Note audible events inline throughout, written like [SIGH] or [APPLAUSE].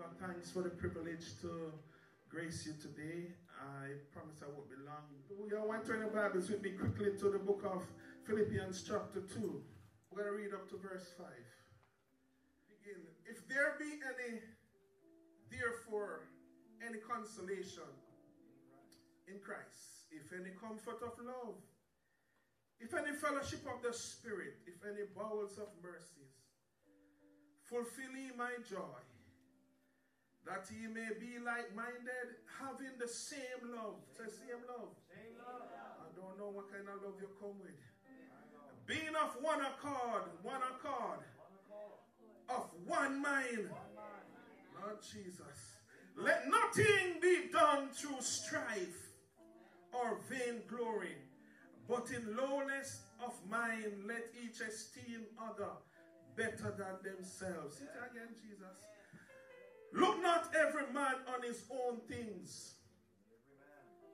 God, thanks for the privilege to grace you today. I promise I won't be long. We all want to turn the Bibles with me quickly to the book of Philippians chapter 2. We're going to read up to verse 5. Begin. If there be any, therefore, any consolation in Christ, if any comfort of love, if any fellowship of the Spirit, if any bowels of mercies, fulfill ye my joy, that ye may be like-minded, having the same love. Say same love. Same love. I don't know what kind of love you come with. Being of one accord, one accord, of one mind. Lord Jesus. Let nothing be done through strife or vain glory, but in lowness of mind let each esteem other better than themselves. It again, Jesus. Look not every man on his own things,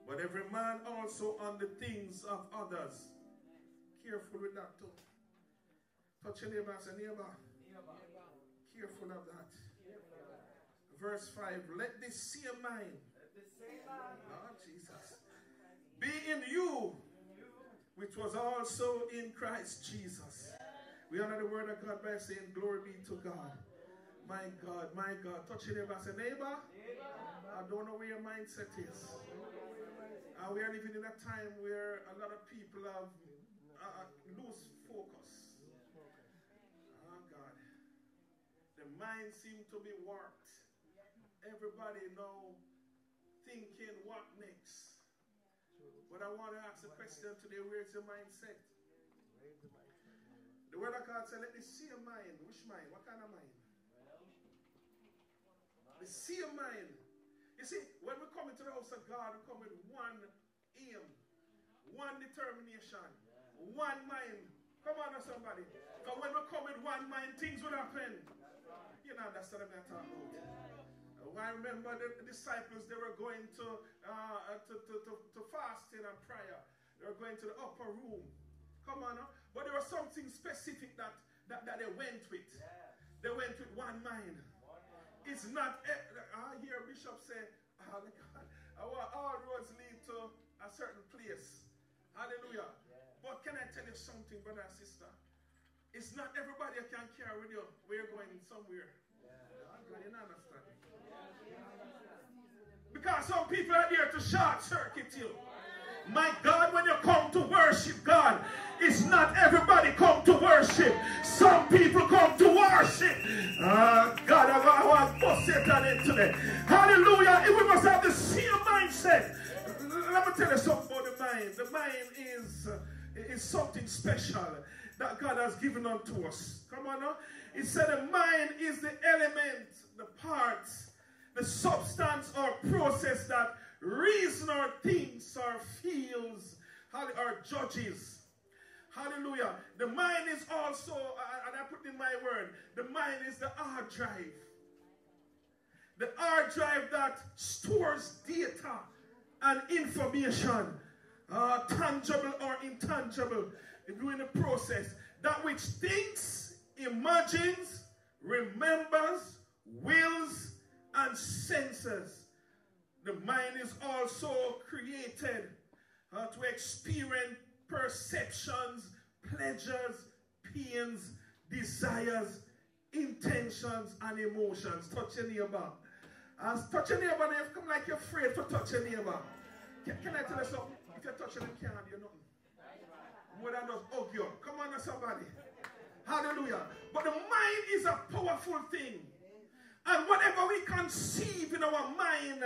but every man also on the things of others. Careful with that too. Touch your neighbor say, neighbor. Careful of that. Verse 5. Let this same mind, Lord Jesus, be in you, which was also in Christ Jesus. We honor the word of God by saying, Glory be to God. My God, my God. Touch your neighbor say, neighbor, I don't know where your mindset is. We are living in a time where a lot of people have uh, lose focus. Oh God. The mind seems to be warped. Everybody now thinking what next. But I want to ask a question today, where's your mindset? The word of God said, let me see a mind. Which mind? What kind of mind? The same mind. You see, when we come into the house of God, we come with one aim, one determination, one mind. Come on, somebody. Because when we come with one mind, things will happen. You know, that's what I'm talking about. I remember the disciples, they were going to, uh, to, to, to, to fasting and prayer. They were going to the upper room. Come on. But there was something specific that, that, that they went with. They went with one mind. It's not, eh, I hear Bishop say, oh God, all roads lead to a certain place. Hallelujah. But can I tell you something, brother and sister? It's not everybody can carry with you. We're going somewhere. Yeah. You understand? Because some people are there to short circuit you. My God, when you come to worship God, it's not everybody come to worship. Some people come to worship. Uh, God, I, want to it on it today. Hallelujah. If we must have the same mindset. Let me tell you something about the mind. The mind is, uh, is something special that God has given unto us. Come on now. He said the mind is the element, the parts, the substance or process that reason or thinks or feels or judges. Hallelujah. The mind is also, and I put in my word, the mind is the hard drive. The hard drive that stores data and information, uh, tangible or intangible, during the process. That which thinks, imagines, remembers, wills, and senses the mind is also created uh, to experience perceptions, pleasures, pains, desires, intentions, and emotions. Touch your neighbor. As touch your neighbor, you come like you're afraid to touch your neighbor. Can, can I tell you something? If you're touching them, can't do nothing. More than just hug you. Come on, somebody. Hallelujah. But the mind is a powerful thing. And whatever we conceive in our mind,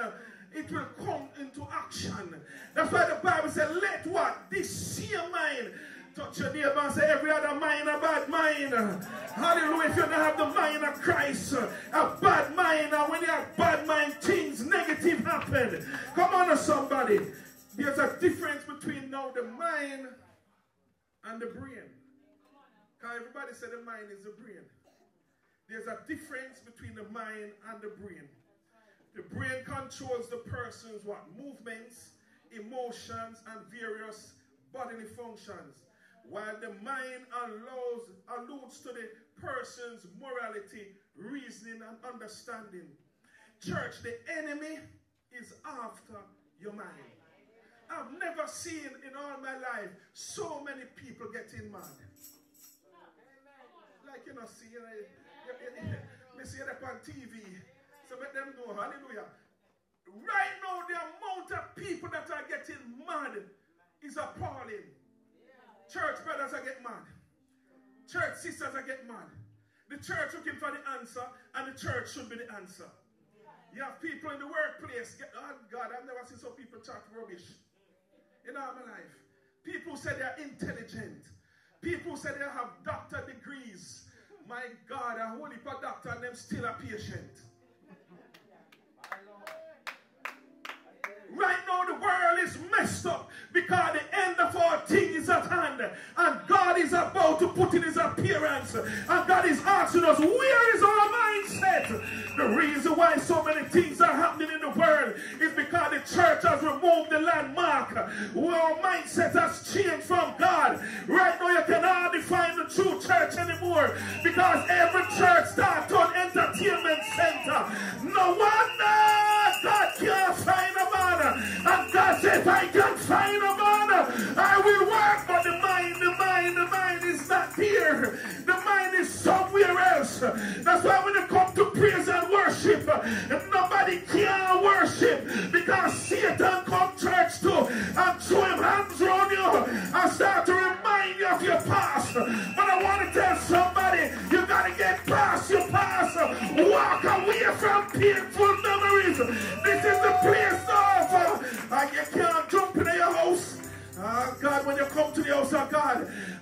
it will come into action. That's why the Bible said, let what? This same mind touch your neighbor and say, every other mind a bad mind. Hallelujah. If you don't have the mind of Christ, a bad mind, and when you have bad mind, things negative happen. Come on, somebody. There's a difference between now the mind and the brain. Everybody said the mind is the brain. There's a difference between the mind and the brain. The brain controls the person's what? Movements, emotions, and various bodily functions. While the mind allows, alludes to the person's morality, reasoning, and understanding. church, the enemy is after your mind. I've never seen in all my life so many people getting mad. Like you know, see, you know, you, you, you, you see that on TV. So let them know, hallelujah. Right now, the amount of people that are getting mad is appalling. Church brothers are getting mad. Church sisters are getting mad. The church looking for the answer, and the church should be the answer. You have people in the workplace. Get, oh God, I've never seen some people chat rubbish in all my life. People say they're intelligent. People say they have doctor degrees. My God, a holy doctor and them still a patient. Right now, the world is messed up because the end of our thing is at hand. And God is about to put in his appearance. And God is asking us, where is our mindset? The reason why so many things are happening in the world is because the church has removed the landmark. Our mindset has changed from God. Right now, you cannot define the true church anymore because every church starts on entertainment center. No wonder God can't find a man. And God if I can find a man, I will work. But the mind, the mind, the mind is not here. The mind is somewhere else. That's why when you come to praise and worship, nobody can worship because Satan come church too and throw him hands on you and start to remind you of your past. But I want to tell somebody,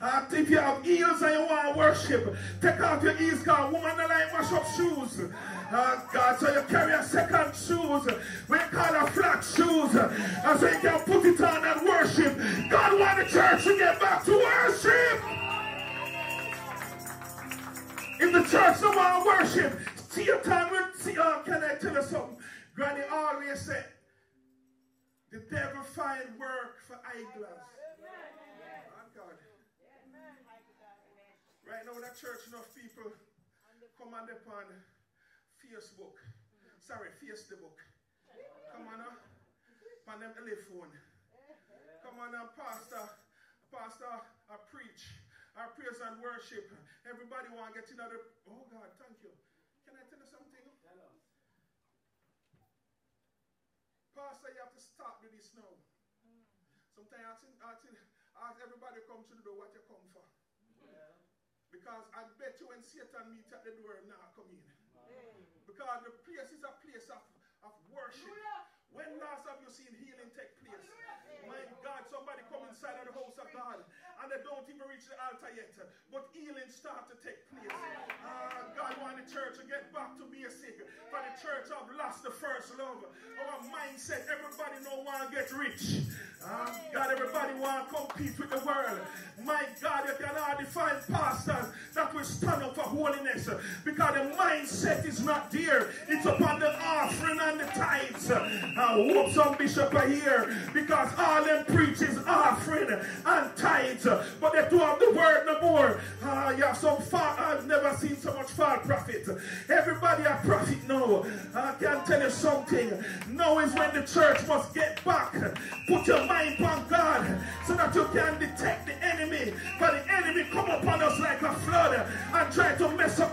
uh, if you have heels and you want to worship, take off your heels, God. Woman, the like wash up shoes. Uh, God, so you carry a second shoes. We call a flat shoes. Uh, so you can put it on and worship. God want the church to get back to worship. If the church don't want to worship, see your time with, see, uh, can I tell you something? Granny always said, the devil find work for idlers. Oh God. Right now that church, enough people come on upon Facebook. Sorry, Facebook. Come on up. On them telephone. Come on now, Pastor. Pastor, I preach. I praise and worship. Everybody want to get in other. Oh God, thank you. Can I tell you something? Pastor, you have to stop with this now. Sometimes I ask, ask everybody come to the door what you come for. Because I bet you when Satan meets at the door, now come in. Because the place is a place of, of worship. When last have you seen healing take place? My God, somebody come inside of the house of God and they don't even reach the altar yet. But healing start to take place. Uh, God want the church to get back to basic. For the church have lost the first love. Our mindset, everybody no want to get rich. Uh, God, everybody want to compete with the world. My God, if you cannot define pastors that will stand up for holiness because the mindset is not there. It's upon the offering and the tithes. I hope some bishop are here because all them preaches offering and tithes but they don't the word no more. Uh, you have some far, I've never seen so much far prophet. Everybody a prophet now. I can tell you something. Now is when the church must get back. Put your mind on God so that you can detect the enemy. But the enemy come upon us like a flood and try to mess up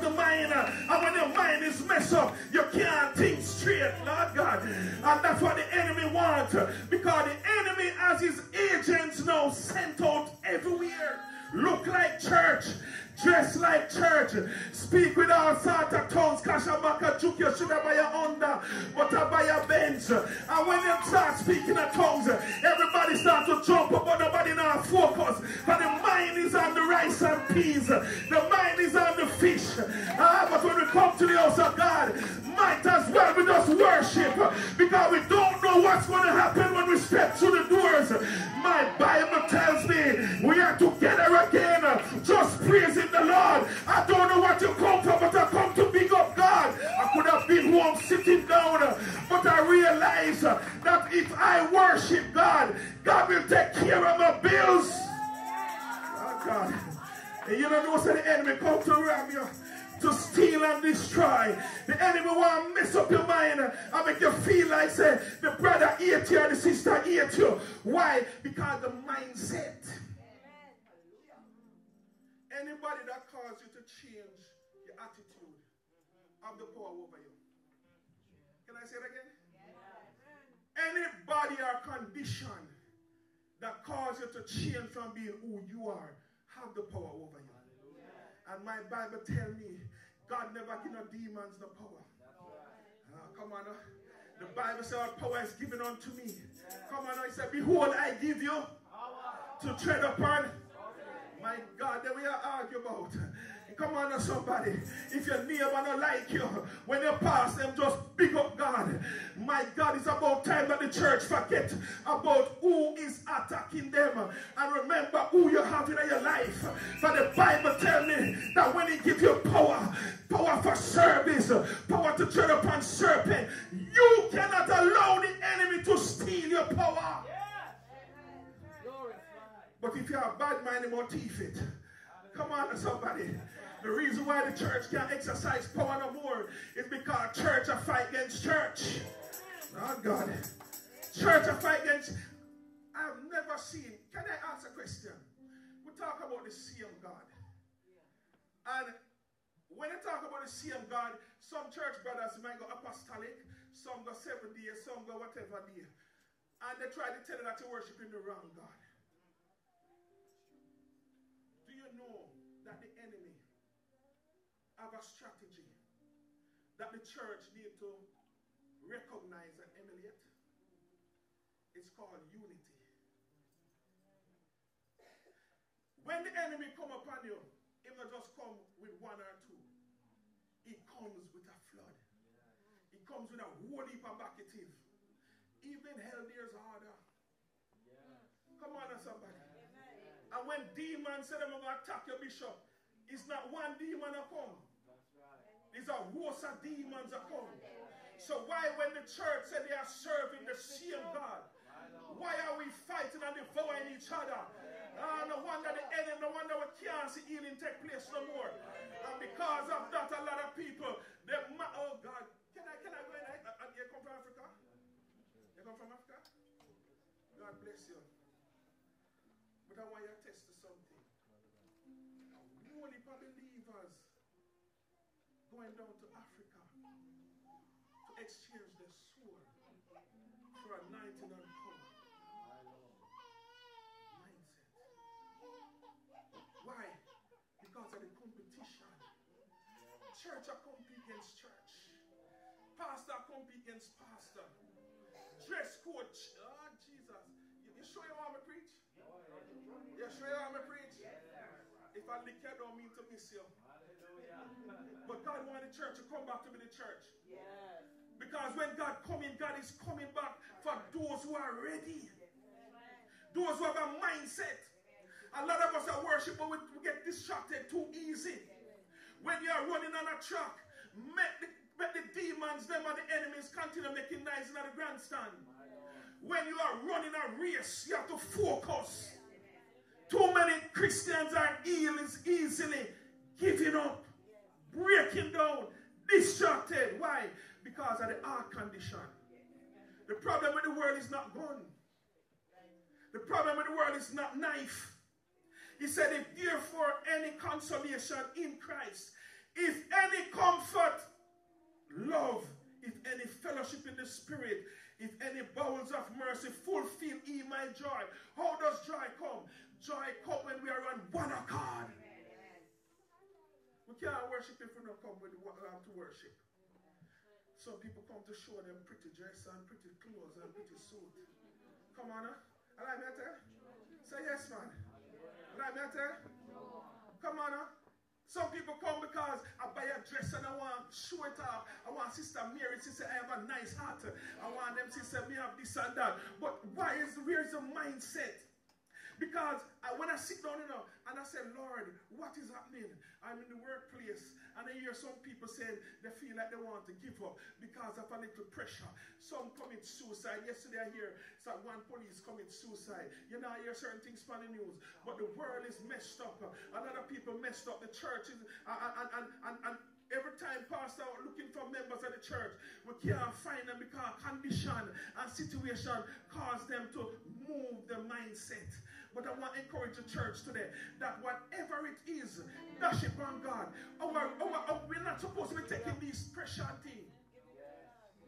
buy a Benz. And when they start speaking in tongues, everybody start to jump up, but nobody now focus. But the mind is on the rice and peas. The to rob you. to steal and destroy. The enemy want to mess up your mind and make you feel like say the brother hate you or the sister hate you. Why? Because the mindset. Anybody that causes you to change your attitude have the power over you. Can I say it again? Anybody or condition that causes you to change from being who you are have the power over you. And my Bible tell me God never give no demons no power. Uh, come on. Uh, the Bible says power is given unto me. Come on. Uh, he said, Behold, I give you to tread upon. My God, that we are arguing about. Come on now, somebody. If your neighbor don't like you, when you pass them, just pick up God. My God, it's about time that the church forget about who is attacking them. And remember who you have in your life. For the Bible tell me that when he gives you power, power for service, power to tread upon serpent, you cannot allow the enemy to steal your power. But if you have bad mind, Come on, to somebody. The reason why the church can't exercise power no more is because church are fight against church. Oh God. Church are fight against. I've never seen. Can I ask a question? We talk about the same God. And when I talk about the same God, some church brothers might go apostolic, some go seven days, some go whatever day. And they try to tell you that you're worshiping the wrong God. Have a strategy that the church need to recognize and emulate. It's called unity. When the enemy come upon you, he not just come with one or two. He comes with a flood. He comes with a whole heap of backative. Even hell there's harder. Come on, somebody. And when demons say they're going to attack your bishop, it's not one demon that come. It's a host of demons come. So why when the church said they are serving the same God, why are we fighting and devouring each other? Uh, no wonder the enemy, no wonder we can't see healing take place no more. And because of that, a lot of people, they, oh God, can I, can I go in? Uh, you come from Africa? You come from Africa? God bless you. But I want you going down to Africa to exchange their sword for a 99 pound mindset. Why? Because of the competition. Church are compete against church. Pastor compete against pastor. Dress code. Oh, Jesus. You, sure you want me preach? You sure you want me preach? If I lick you, don't mean to miss you. But God wanted the church to come back to be the church. Yes. Because when God coming, God is coming back for those who are ready. Those who have a mindset. A lot of us are worship, but we, get distracted too easy. When you are running on a track, make the, make the demons, them and the enemies continue making noise in the grandstand. When you are running a race, you have to focus. Too many Christians are easily giving up breaking down, distracted. Why? Because of the heart condition. The problem with the world is not gun. The problem with the world is not knife. He said, if therefore any consolation in Christ, if any comfort, love, if any fellowship in the Spirit, if any bowels of mercy, fulfill ye my joy. How does joy come? Joy come when we are on one accord. We can't worship if we don't come with um, to worship. Some people come to show them pretty dress and pretty clothes and pretty suit. Come on, huh? I like that. Say yes, man. I like that. Come on, huh? Some people come because I buy a dress and I want to show it off. I want Sister Mary, Sister, I have a nice heart. I want them, Sister, me have this and that. But why is, where's the mindset? Because I, when I sit down, you know, and I say, Lord, what is happening? I'm in the workplace, and I hear some people saying they feel like they want to give up because of a little pressure. Some commit suicide. Yesterday I hear so one police commit suicide. You know, I hear certain things from the news, but the world is messed up. A lot of people messed up. The church is, and, and, and, and Every time pastor looking for members of the church, we can't find them because condition and situation cause them to move the mindset. But I want to encourage the church today that whatever it is, dash it on God. Our, our, our, we're not supposed to be taking these pressure things.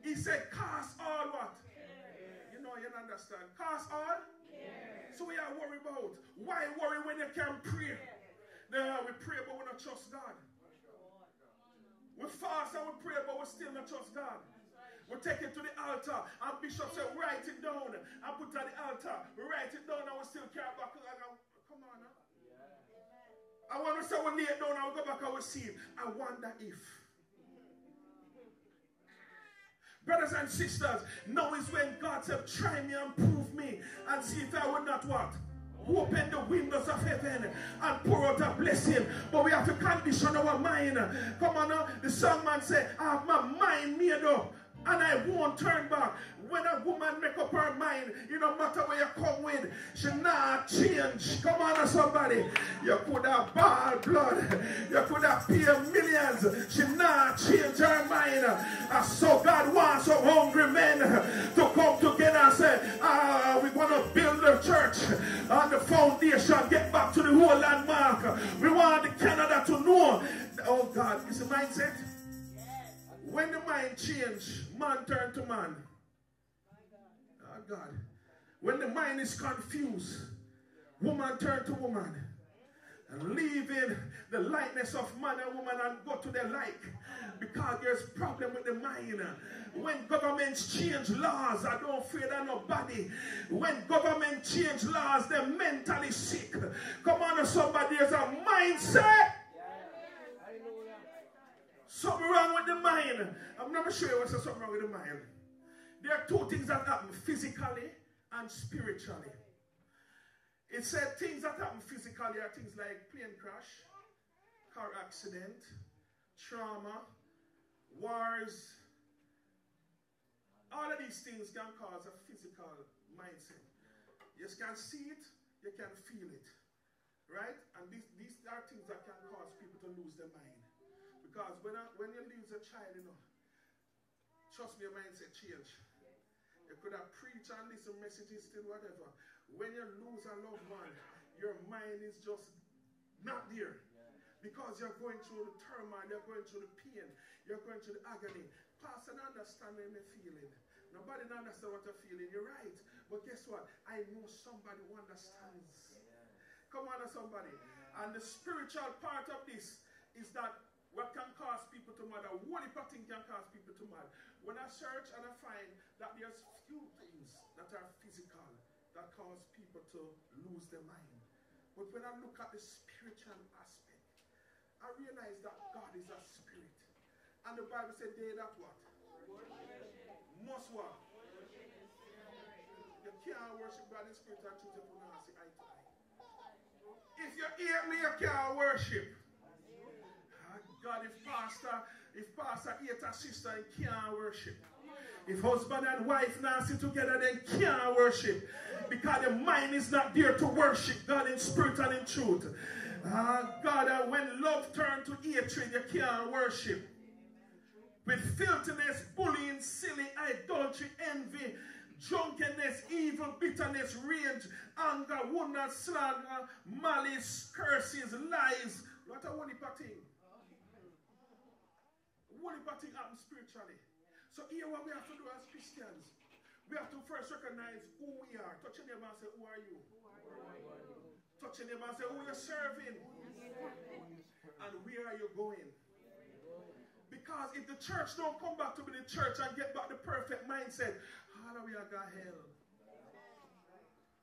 He said, cast all what? You know, you understand. Cast all? So we are worried about. Why worry when you can pray? No, we pray, but we don't trust God. We fast and we pray, but we still not trust God. We take it to the altar, and Bishop said, write it down, I put it on the altar. We write it down, and we still carry back. Come on now. I want to say we lay down, we go back and we see it. I wonder if. Brothers and sisters, now is when God said, try me and prove me, and see if I would not what? open the windows of heaven and pour out a blessing. But we have to condition our mind. Come on now. The songman said, I have my mind made up and I won't turn back. When a woman make up her mind, you no matter where you come with, she not change. Come on, somebody. You could have ball blood. You could have paid millions. She not change her mind. And so God wants some hungry men to come together and say, ah, we want to build the church on the foundation. Get back to the whole landmark. We want the Canada to know. Oh God, it's a mindset. When the mind change, man turn to man. Oh God. When the mind is confused, woman turn to woman. Leaving the likeness of man and woman and go to the like. Because there's problem with the mind. When governments change laws, I don't fear that nobody. When government change laws, they're mentally sick. Come on, somebody, there's a mindset Something wrong with the mind. I'm not sure you what's something wrong with the mind. There are two things that happen physically and spiritually. It said things that happen physically are things like plane crash, car accident, trauma, wars. All of these things can cause a physical mindset. You can see it, you can feel it. Right? And these, these are things that can cause people to lose their mind. Because when, I, when you lose a child, you know, trust me, your mindset change. You could have preached and listen messages still, whatever. When you lose a loved one, your mind is just not there. Because you're going through the turmoil, you're going through the pain, you're going through the agony. Pastor, understand me feeling. Nobody understand what you're feeling. You're right. But guess what? I know somebody who understands. Come on, somebody. And the spiritual part of this is that what can cause people to murder? Heap of things can cause people to murder. When I search and I find that there's few things that are physical that cause people to lose their mind. But when I look at the spiritual aspect, I realize that God is a spirit. And the Bible said they that what? Must what? You can't worship God in spirit and truth if you not see eye to eye. If you hear me, you can't worship. God, if pastor, if pastor hate a sister and can't worship. If husband and wife not sit together, then can't worship. Because the mind is not there to worship God in spirit and in truth. Uh, God, when love turns to hatred, you can't worship. With filthiness, bullying, silly, idolatry, envy, drunkenness, evil, bitterness, rage, anger, wonder, slander, malice, curses, lies. What a wonderful thing. What about thing happen spiritually? So here what we have to do as Christians, we have to first recognize who we are. Touch neighbor and say, who are you? Touch neighbor and say, who you serving? And where are you going? Because if the church don't come back to be the church and get back the perfect mindset, how do we have got hell?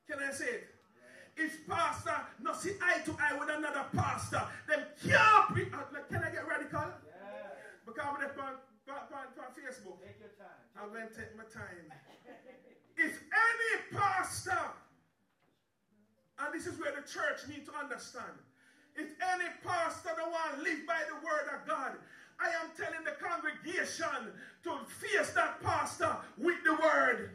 Can I say it? If pastor not see eye to eye with another pastor, then can't be. Uh, can I get radical? Because I'm on, on, on, on Facebook. Take your time. I'm going to take my time. if any pastor, and this is where the church need to understand. If any pastor don't want to live by the word of God, I am telling the congregation to face that pastor with the word.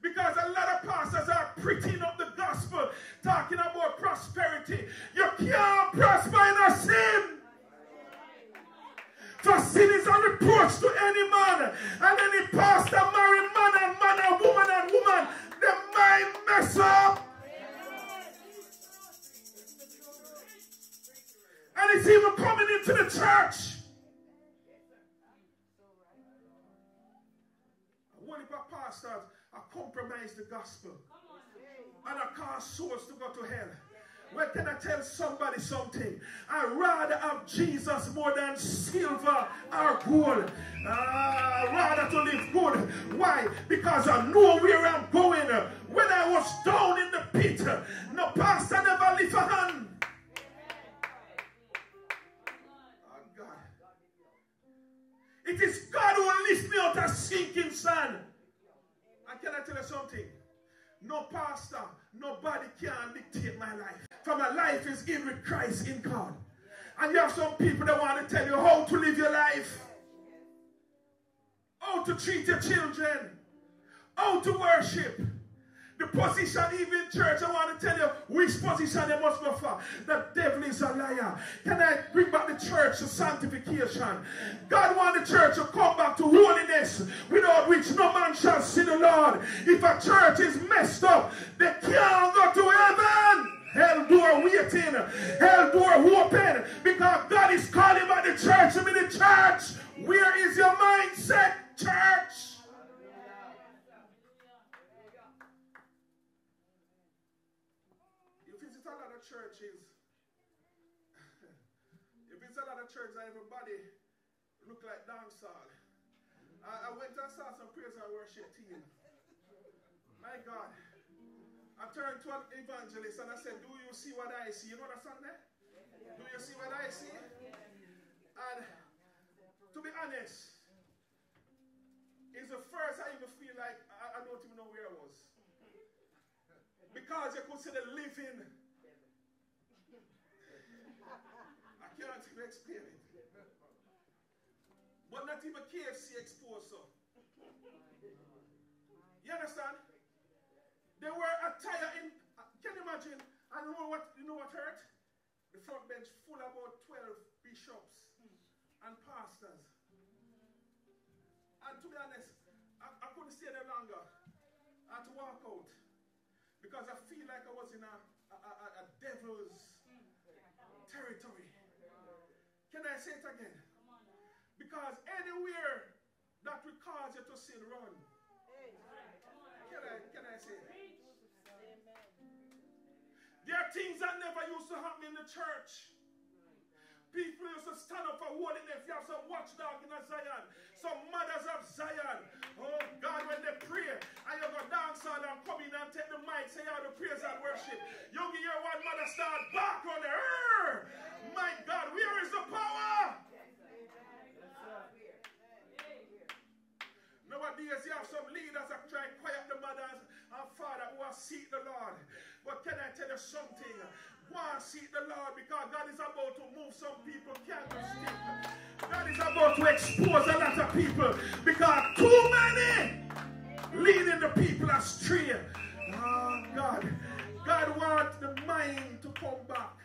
Because a lot of pastors are preaching up the gospel, talking about prosperity. You can't prosper in a sin. For sin is a reproach to any man. And any pastor marry man and man and woman and woman. The mind mess up. And it's even coming into the church. One of our pastors are compromise the gospel. And I cause souls to go to hell. Well, can I tell somebody something? i rather have Jesus more than silver or gold. I rather to live good. Why? Because I know where I'm going. When I was down in the pit, no pastor never lift a hand. Oh, it is God who will lift me out of sinking sand. And can I tell you something? No pastor, nobody can dictate my life. For my life is in with Christ in God. And you have some people that want to tell you how to live your life, how to treat your children, how to worship. The position, even church, I want to tell you which position they must go for. The devil is a liar. Can I bring back the church to sanctification? God wants the church to come back to holiness, without which no man shall see the Lord. If a church is messed up, they can't go to heaven. Hell door waiting, hell door open, because God is calling by the church. I mean, the church. Where is your mindset, church? You visit a lot of churches, [LAUGHS] if it's a lot of churches and everybody look like dancehall, I, I went and saw some praise and worship team. My God. Turned to an evangelist and I said, Do you see what I see? You know that song there? Do you see what I see? And to be honest, it's the first I even feel like I, I don't even know where I was. Because you could see the living I cannot even explain it. But not even KFC exposed so. You understand? They were attire in, uh, can you imagine? I don't know what, you know what hurt? The front bench full about 12 bishops and pastors. And to be honest, I, I couldn't stay there longer. I had to walk out. Because I feel like I was in a, a, a, a devil's territory. Can I say it again? Because anywhere that will cause you to sin, run. Can I, can I say it? There are things that never used to happen in the church. People used to stand up for holiness. You have some watchdog in Zion, some mothers of Zion. Oh God, when they pray, and you go dance on and come in and take the mic, say how to praise and worship. You hear one mother start back on the earth. My God, where is the power? Nowadays, you have some leaders that try to quiet the mothers and father who are seek the Lord. But can I tell you something? And seek the Lord because God is about to move some people candlestick. God is about to expose a lot of people because too many leading the people astray. Oh God. God wants the mind to come back.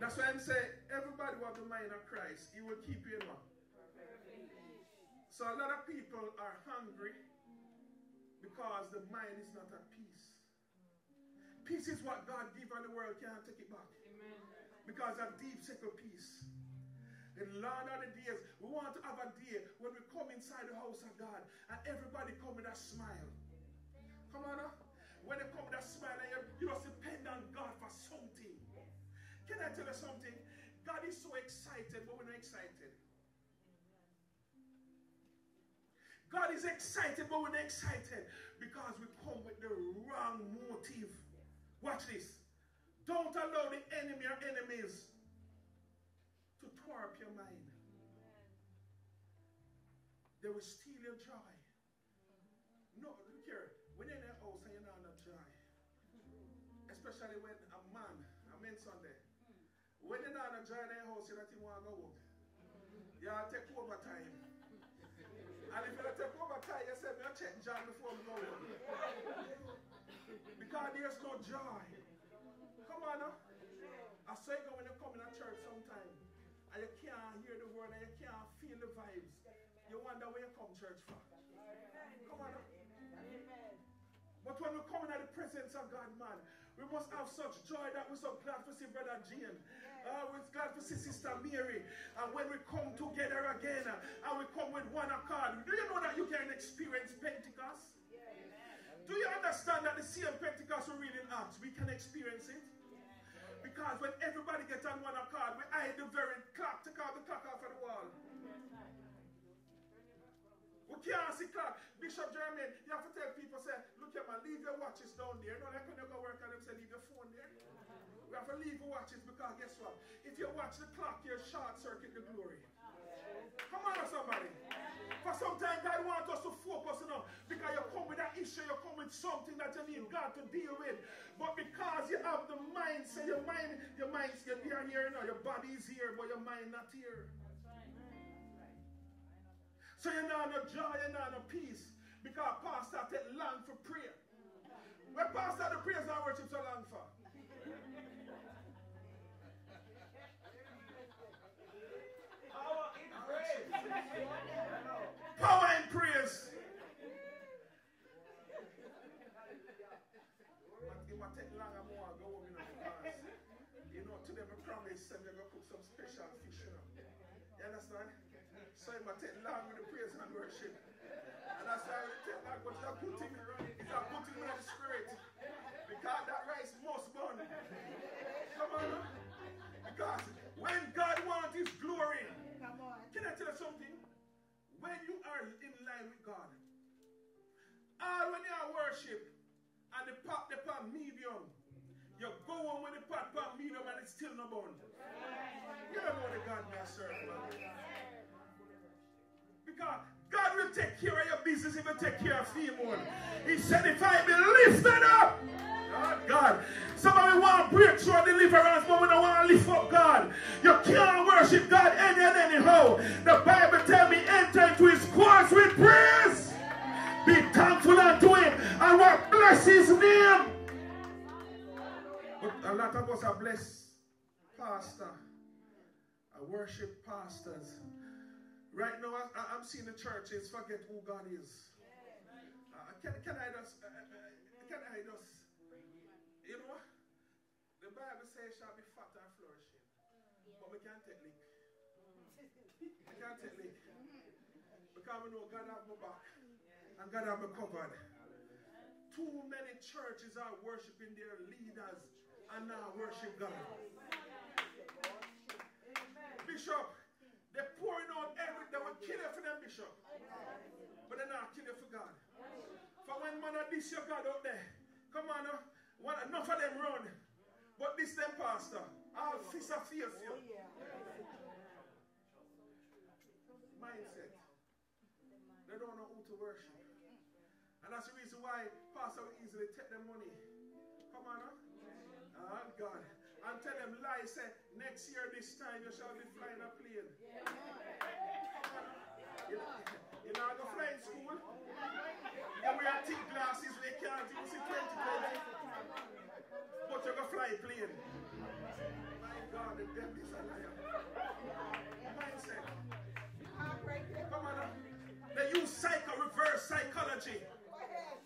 That's why I'm saying everybody wants the mind of Christ. He will keep you in one. So a lot of people are hungry because the mind is not at peace. Is what God gives and the world can't take it back. Amen. Because a deep secret peace. In long of the days, we want to have a day when we come inside the house of God and everybody come with a smile. Come on now. When they come with a smile and you, you just depend on God for something. Can I tell you something? God is so excited, but we're not excited. God is excited, but we're not excited because we come with the wrong motive. Watch this. Don't allow the enemy or enemies to twerp your mind. They will steal your joy. No, look here. When you're in a house and you're not in joy, especially when a man, a man Sunday, when you're not join their house, you don't want to go home. You take over time. And if you take over time, you say, me check John before I go. Because there's no joy. Come on now. I say when you come in a church sometime and you can't hear the word and you can't feel the vibes, you wonder where you come church from. Come on now. But when we come in the presence of God, man, we must have such joy that we're so glad to see Brother Jean. Uh, we're glad to see Sister Mary. And when we come together again uh, and we come with one accord, do you know that you can experience Pentecost? Do you understand that the same Pentecost we read in Acts, we can experience it? Because when everybody gets on one accord, we eye the very clock, to out the clock off of the wall. We can't see clock. Bishop Jermaine, you have to tell people, say, look here, man, leave your watches down there. No, when you go work on them, say, leave your phone there. We have to leave your watches because guess what? If you watch the clock, you short circuit the glory. Come on, somebody. For sometimes God wants us to focus enough because you come with that issue, you come with something that you need God to deal with. But because you have the mindset, your mind, your mind, you're here, now, your body is here, but your mind not here. So you're not no joy, you're not no peace. Because pastor take long for prayer. Mm. Where pastor the prayers and worship so long for? Power in praise. Power in praise. It might take long and more go home, you know, because, you know, to them I promise them they're going to cook some special fish, you know. You understand? So it might take long with the praise and worship. And that's why it take but it's a good thing with the spirit. Because that rice must burn. Come on. Because when God wants his glory, Come on. can I tell you something? When you are in line with God, all when you are worship and the pot the pot medium, you go on with the pot pot medium and it's still no bone. You don't know the God may serve. Because take care of your business you take care of him one. He said, if I be lifted up, God, God. Somebody want breakthrough and deliverance, but we don't want to lift up God. You can't worship God any and anyhow. The Bible tell me, enter into his courts with praise. Be thankful unto him and what bless his name. But a lot of us are blessed, pastor. I worship pastors. Right now, I, I'm seeing the churches forget who God is. Uh, can, can I just, uh, uh, can I just, you know, the Bible says shall be fat and flourishing, but we can't take lick. [LAUGHS] We can't take lick. Because we know God have my back and God have me covered. Too many churches are worshiping their leaders and not worship God. Bishop, they're pouring out every, they will kill you for them, Bishop. But they're not killing you for God. For when man of this your God out there, come on now, one, enough of them run. But this them pastor, all of face you. Mindset. They don't know who to worship. And that's the reason why pastor will easily take their money. Come on now. Ah, God. And tell them lie, say, next year this time you shall be flying plane. You know, you know, I go fly in school. You wear thick glasses, they can't even see 2020. But you go fly a plane. My God, the devil is a liar. Mindset. Come on now. They use psycho, psychology.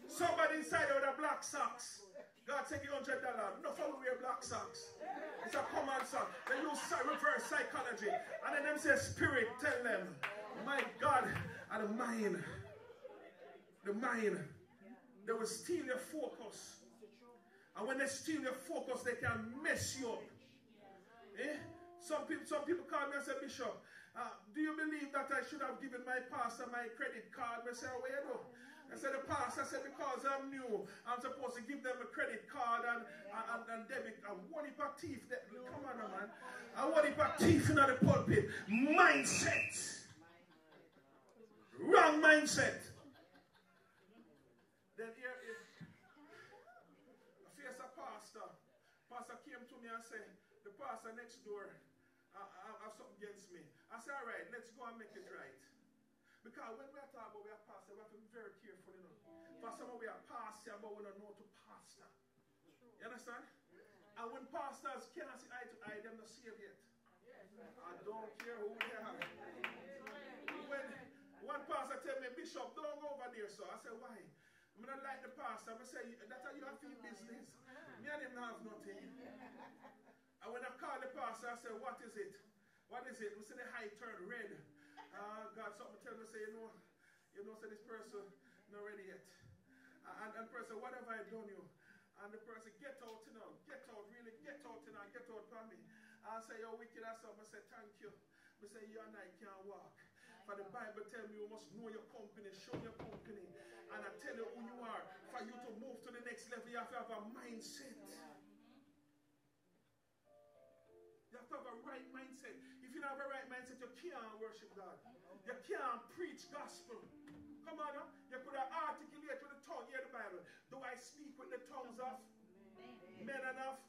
Somebody inside of the black socks. God take you hundred dollars. No for wear black socks. It's a common song. They use reverse psychology. And then them say spirit tell them, my God, and the mind. The mind. They will steal your focus. And when they steal your focus, they can mess you up. Eh? Some people, some people call me and say, Bishop, uh, do you believe that I should have given my pastor my credit card? I say, where you go? I said, the pastor said, because I'm new, I'm supposed to give them a credit card and, and, and debit. I want it for thief. That, come on, man. I want it for thief in the pulpit. Mindset. Wrong mindset. Then here is a face a pastor Pastor came to me and say, the pastor next door I, uh, have something against me. I say, all right, let's go and make it right. Because when we are talking about we are pastor, we have to be very careful, you know. For some of we are pastor, but we don't know to pastor. You understand? And when pastors can't see eye to eye, them not saved yet. I don't care who they are. When one pastor tell me, Bishop, don't go over there, so I said, why? I'm not like the pastor. I'm say, that's how you have to business. Me and him have nothing. And when I call the pastor, I say, what is it? What is it? We see the high turn red. Uh, God, something tell me, say, you know, you know, say this person not ready yet. And, and person, what have I done you? And the person, get out you know, get out, really, get out you know, get out for me. I say, you're wicked or something. I say, thank you. I say, you and I can't walk. For the Bible tell me you must know your company, show your company. And I tell you who you are. For you to move to the next level, you have to have a mindset. Don't have a right mindset, you can't worship God. You can't preach gospel. Come on, huh? you could articulate with the tongue. Hear the Bible. Do I speak with the tongues of men enough?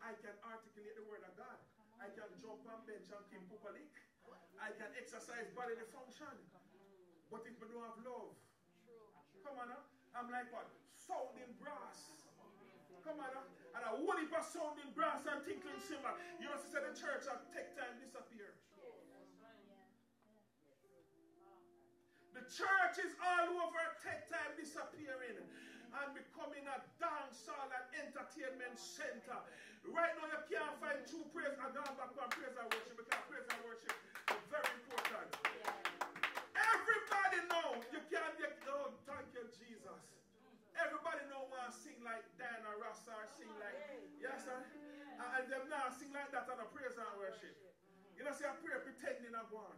I can articulate the word of God. I can jump on bench and keep pupalik. I can exercise bodily function. But if we don't have love, come on, huh? I'm like what? Sounding brass. Come on, huh? And a heap of sounding brass and tinkling cymbal. You know, sister, the church will take time disappear. The church is all over, take time disappearing and becoming a dance hall and entertainment center. Right now, you can't find true praise and go back on praise and worship because praise and worship is very important. Everybody know you can't get, oh, thank you, Jesus. Everybody know want to sing like Diana Ross or sing like, yes, sir? And them now sing like that on a praise and worship. You know, see, I pray pretending I'm one.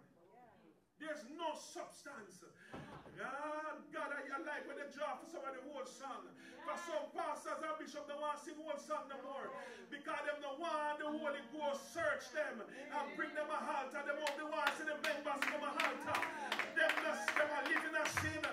There's no substance. God, God, I, I like when they draw for somebody whole song. For some pastors and bishops, they want to sing whole song no more. Because them the one the Holy Ghost search them and bring them a halt. And them only want to see the members come a halt. Them, them are living a sin.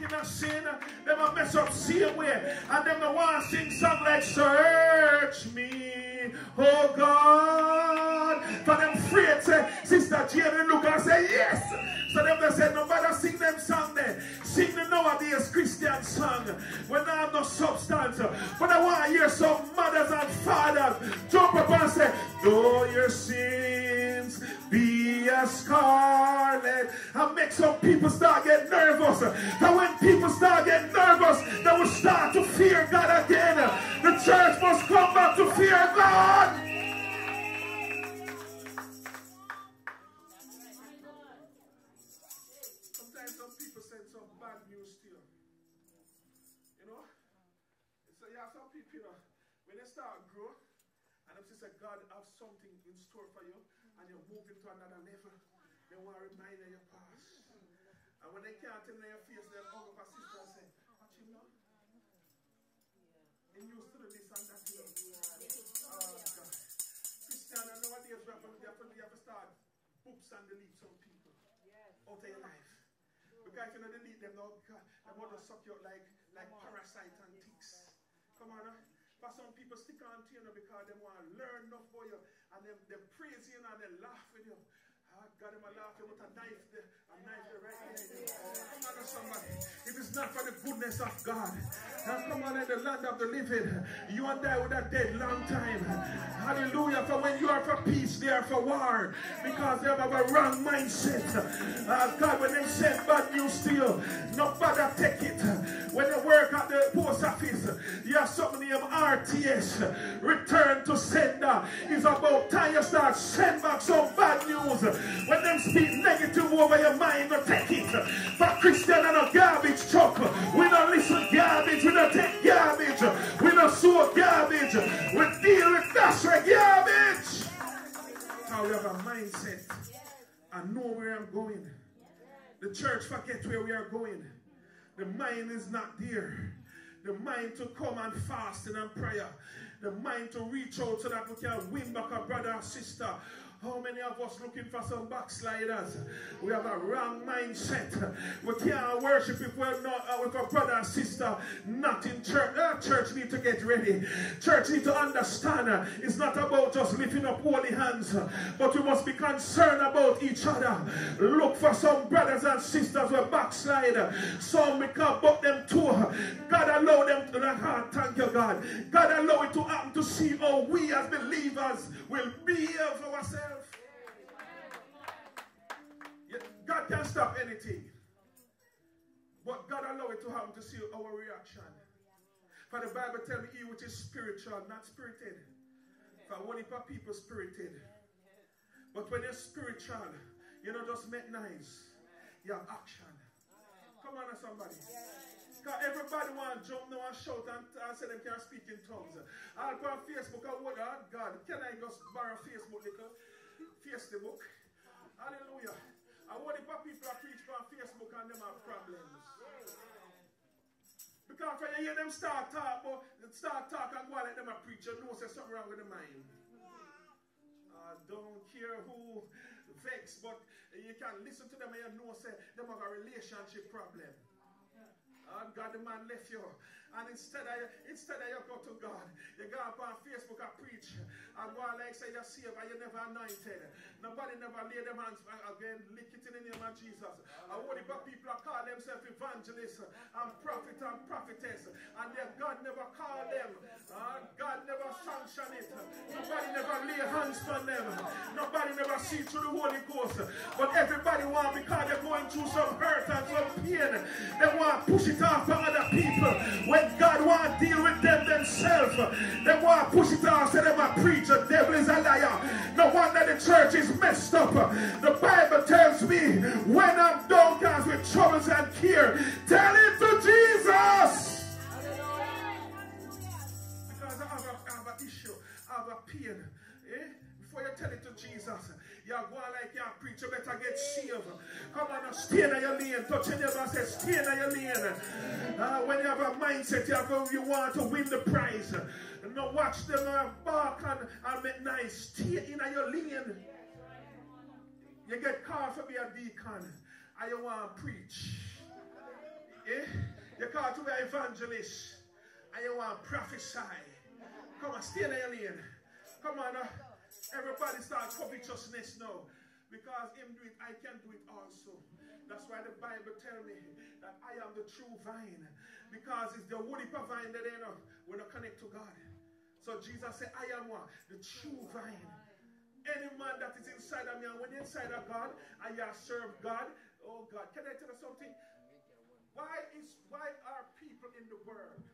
A sin. Them are mess up same way. And them the one sing song like Search me, oh God. For them afraid, say, Sister Jane look and say, yes. So them they said, no matter sing them song there. Sing the nowadays Christian song. When I have no substance. But I want to hear some mothers and fathers jump up and say, though your sins be as scarlet. And make some people start getting nervous. And when people start getting nervous, they will start to fear God again. The church must come back to fear. God to another level, they want to remind you your past. And when they can't tell your face, they'll hug up a sister and say, What you know? And used to do this and that here. Oh, God. Christian, I know what days we have to, have to, have to start books and delete some people out of your life. Because you don't delete them, no, God, they want to suck you like, like parasites and ticks. Come on, huh? For some people stick on to you know, because they want to learn enough for you and they, they praise you and they laugh with you. I got him laughing with a knife a knife right. Come on, somebody. If it's not for the goodness of God, now come on in the land of the living. You and I would have dead long time. Hallelujah. For when you are for peace, they are for war. Because they have a wrong mindset. Uh, God, when they send bad news you, nobody take it. When you work at the post office, you have something named RTS. Return to sender. It's about time you start send back some bad news. When them speak negative over your mind, you take it. But Christian and a garbage truck. We don't listen garbage. We don't take garbage. We don't sow garbage. We deal with natural garbage. Now we have a mindset. I know where I'm going. The church forget where we are going. The mind is not there. The mind to come and fast and prayer. The mind to reach out so that we can win back a brother or sister How many of us looking for some backsliders? We have a wrong mindset. We can't worship if we're not uh, with a brother and sister not in church. Uh, church need to get ready. Church need to understand uh, it's not about just lifting up holy hands, uh, but we must be concerned about each other. Look for some brothers and sisters who backslide. Some we can but them too. God allow them to the heart. Thank you, God. God allow it to happen to see how we as believers will behave ourselves. God can stop anything. But God allow it to happen to see our reaction. For the Bible tell me, he which is spiritual, not spirited. For one of people spirited. But when you're spiritual, you don't just make nice. You have action. Come on, somebody. Because everybody want to jump now and shout and, and say them can't speak in tongues. I'll go on Facebook and what, oh God, can I just borrow Facebook little? Facebook. Hallelujah. I want if people preach on Facebook and them have problems. Because when you hear them start talk, but start talk and go and let them a preach, you know there's something wrong with the mind. I don't care who vex, but you can listen to them and you know say them have a relationship problem. And God the man left you. And instead of, instead of you go to God, you go up on Facebook and preach and go like say you're saved and you're never anointed. Nobody never lay them hands again, lick it in the name of Jesus. And what about people are call themselves evangelists and prophet and prophetess and yet God never called them. God never sanction it. Nobody never lay hands on them. Nobody never see through the Holy Ghost. But everybody want because they're going through some hurt and some pain. They want to push it off to other people. When God want to deal with them themselves, they want to push it off. Say them a preacher. Devil is a liar. No wonder the church is messed up. The Bible tells me when I'm downcast with troubles and care, tell it to Jesus. Because I have an issue, have a pain. Eh? Before you tell it to Jesus, you're going like you're a preacher, better get saved. Come on, stay in your lane. Touch your neighbor say, stay in your lane. Uh, when you have a mindset, you, have, you want to win the prize. Now watch them uh, bark and, and make nice. Stay in your lane. You get called to be a deacon and you want to preach. Eh? You called to be an evangelist and you want to prophesy. Come on, stay in your lane. Come on, uh, everybody start covetousness now. Because him do it, I can do it also. That's why the Bible tell me that I am the true vine. Because it's the woody vine that they know when I connect to God. So Jesus said, I am what? The true vine. Any man that is inside of me, and when inside of God, I you serve God, oh God, can I tell you something? Why is why are people in the world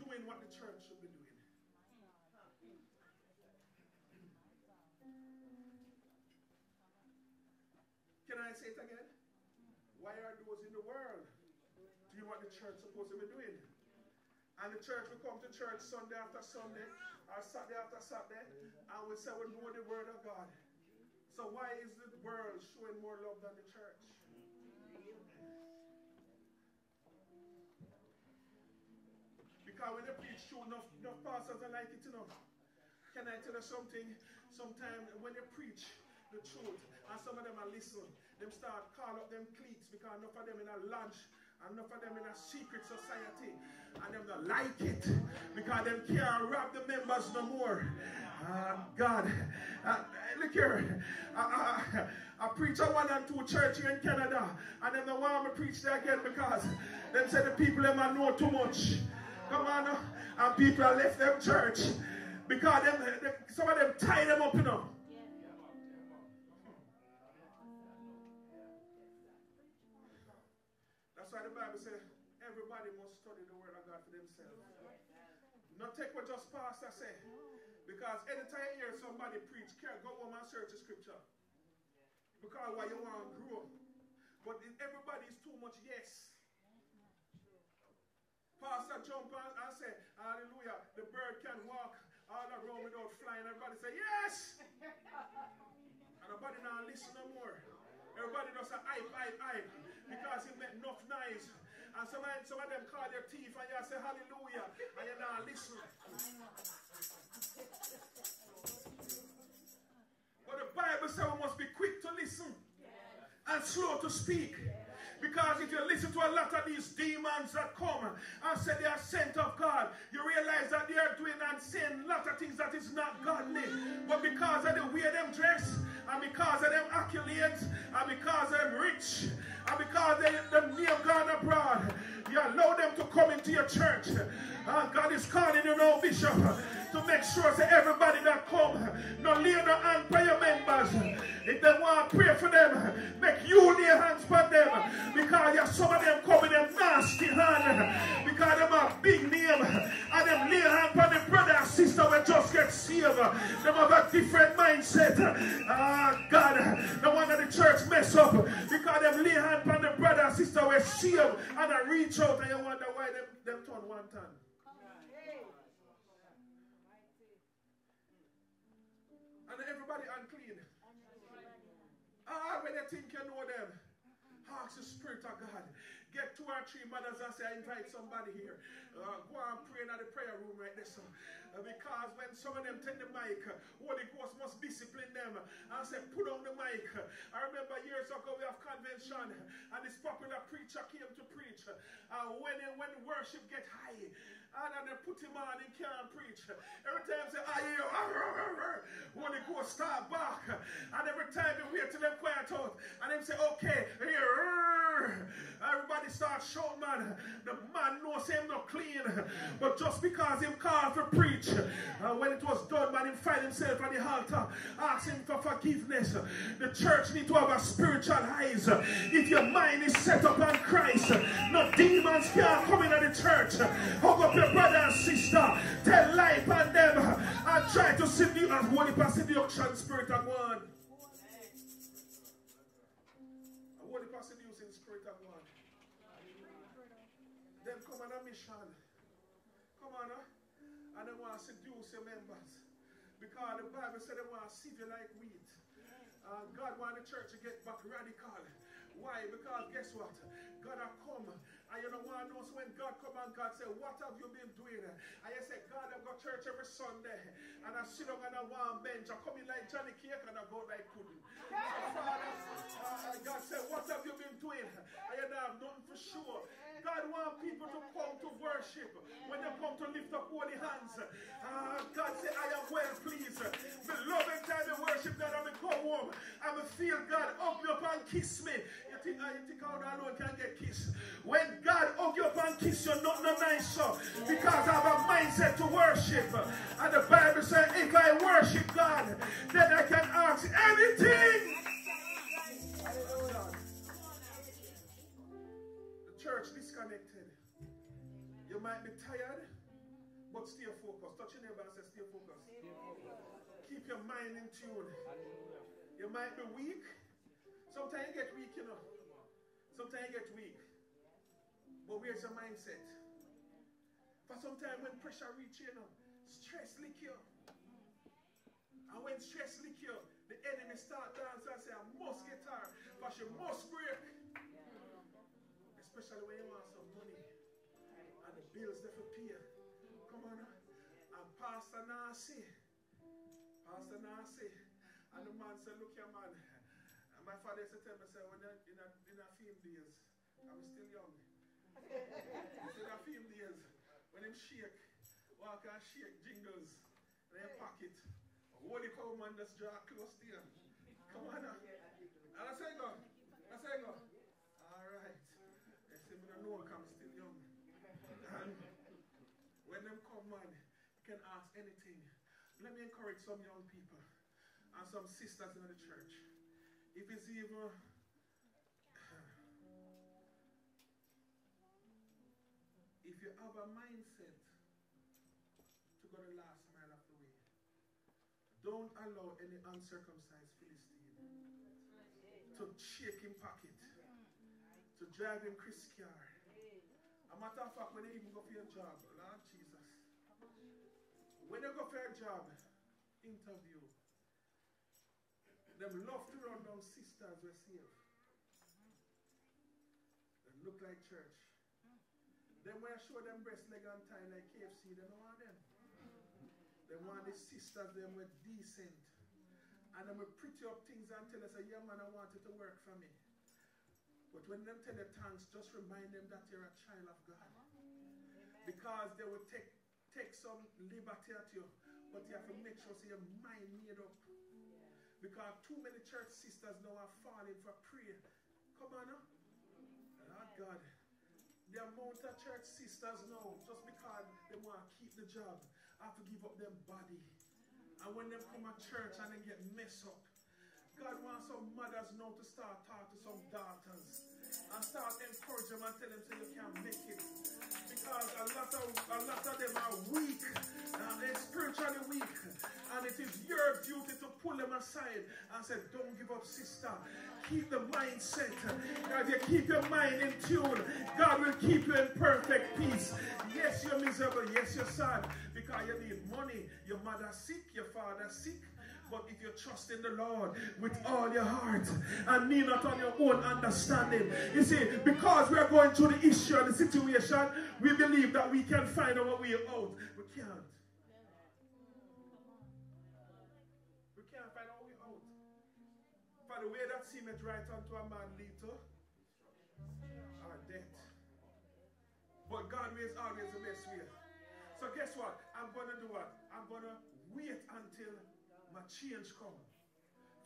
doing what the church Can I say it again? Why are those in the world doing what the church supposed to be doing? And the church will come to church Sunday after Sunday or Saturday after Saturday and we say we know the word of God. So why is the world showing more love than the church? Because when they preach true, enough, enough pastors don't like it enough. Can I tell you something? Sometimes when they preach the truth and some of them are listening, them start call up them cliques because enough of them in a lunch and Enough of them in a secret society. And them don't like it. Because them can't rob the members no more. Uh, God. Uh, look here. I, I, I preach a one and two church here in Canada. And them don't want me to preach there again because them say the people them know too much. Come on. Uh, and people have left them church. Because them, them, some of them tie them up, you know. Take what just pastor say. Because anytime you hear somebody preach, care, go home and search the scripture. Because why you want to grow. But everybody is too much yes. Pastor jump and say, Hallelujah, the bird can walk all around without flying. Everybody say, Yes! and nobody now listen no more. Everybody does a hype, hype, hype because he make enough noise. And some of, some of them call their teeth and you say hallelujah and you not listen. But the Bible says we must be quick to listen and slow to speak. Because if you listen to a lot of these demons that come and say they are sent of God, you realize that they are doing and saying a lot of things that is not godly. But because of the way them dress, and because of them accolades, and because of them rich, and because they them near God abroad, you allow them to come into your church. Uh, God is calling you now, Bishop, to make sure that everybody that come, no lay no hand by your members. If they want to pray for them, make you lay hands for them. Because you some of them come with them nasty hand. Because them have big name. And them lay hands for the brother and sister will just get saved. Them have a different mindset. Ah, uh, God. The one that the church mess up. Because them lay hands for the brother and sister will saved. And I reach out and you wonder why them, two or three mothers and say, I invite somebody here. Uh, go and pray in the prayer room right there. So. Uh, because when some of them take the mic, uh, Holy Ghost must discipline them and say, put on the mic. I remember years ago we have convention and this popular preacher came to preach. Uh, when, when worship get high, and then put him on, he can't preach. Every time say, I hear, Holy Ghost start back. And every time you wait till them quiet out. And them say, okay, here. Everybody start shouting, man. The man knows him not clean. But just because him called for preach, uh, when it was done, man, him find himself on the altar, asking for forgiveness. The church need to have a spiritual eyes. If your mind is set upon Christ, no demons can come into the church. Hug up your brother and sister. Tell life on them and try to seduce as holy seduction spirit of one. Holy seducing spirit of one. Them come on a mission. Come on, and they want to seduce your members. Because the Bible said they want to sieve you like wheat. Uh, God want the church to get back radical. Why? Because guess what? God have come and you know what I know so when God come and God say, What have you been doing? And you say, God, I've got church every Sunday. And I sit on a warm bench. I come in like Johnny Cake and I go like pudding. Father, uh, God said, What have you been doing? I you know, have nothing for sure. God want people to come to worship. When they come to lift up holy hands. Uh, God said, I am well pleased. Beloved time to worship God, I'm come home. I'm feel God hug me up and kiss me. You think, uh, you think how alone can get kissed? When God hug you up and kiss you, not no nicer. Because I have a mindset to worship. And the might be tired, but stay focused. Touch your neighbor and say, stay focused. Keep your mind in tune. You might be weak. Sometimes you get weak, you know. Sometimes you get weak. But where's your mindset? For sometimes when pressure reach you, know, stress lick you. And when stress lick you, the enemy start dancing and say, I must get her, but she must break. Especially when you want bills for pay. Come on. Uh, and Pastor Nasi. Pastor Nasi. And the man said, look here man. And my father used to tell me, say, when you're in a, in a days, I'm still young. Instead of film days, when him shake, walk and shake jingles, in your pocket. Holy cow man just draw close to him. Come on now. And I say go. I say go. Alright. They say me don't know I'm still young. And when them come man, you can ask anything. Let me encourage some young people and some sisters in the church. If it's even if you have a mindset to go the last mile of the way, don't allow any uncircumcised Philistine to shake him pocket, to drive him Chris car. A matter of fact, when they even go for your job, Lord Jesus, when they go for a job, interview, them love to run down sisters we save. They look like church. Then when I show them breast leg and tie like KFC, they don't want them. They want the sisters them with decent. And then we pretty up things and tell us, yeah man, I want it to work for me. But when them tell you thanks, just remind them that you're a child of God. Because they will take take some liberty at you, but you have to make sure so your mind made up. Because too many church sisters now are falling for prayer. Come on now. Oh God. The amount of church sisters now, just because they want to keep the job, have to give up their body. And when they come to church and they get messed up, God wants some mothers now to start talking to some daughters and start encouraging them and tell them so you can make it. Because a lot of a lot of them are weak, they're spiritually weak, and it is your duty to pull them aside and say, "Don't give up, sister. Keep the mindset. If you keep your mind in tune, God will keep you in perfect peace. Yes, you're miserable. Yes, you're sad because you need money. Your mother sick, your father sick." But if you trust in the Lord with all your heart and lean not on your own understanding, you see, because we are going through the issue and the situation, we believe that we can find our way out. We can't. We can't find our way out. For the way that seemeth right unto a man lead to our death. But God ways always the best way. So guess what? I'm going to do what? I'm going to wait until change come.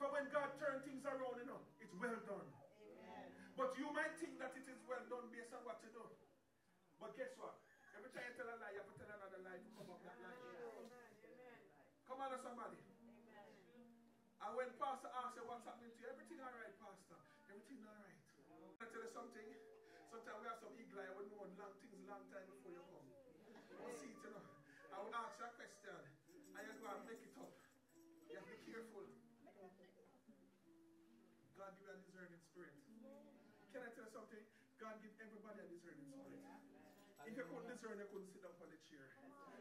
For when God turns things around, you know, it's well done. Amen. But you might think that it is well done based on what you do. But guess what? Every time you tell a lie, you have to tell another lie to come up that lie. Come on, somebody. Amen. And when Pastor asks you what's happening to you, everything all right, Pastor? Everything all right. I tell you something. Sometimes we have some eagle eye, we know long things long If you couldn't discern, you couldn't sit down on the chair.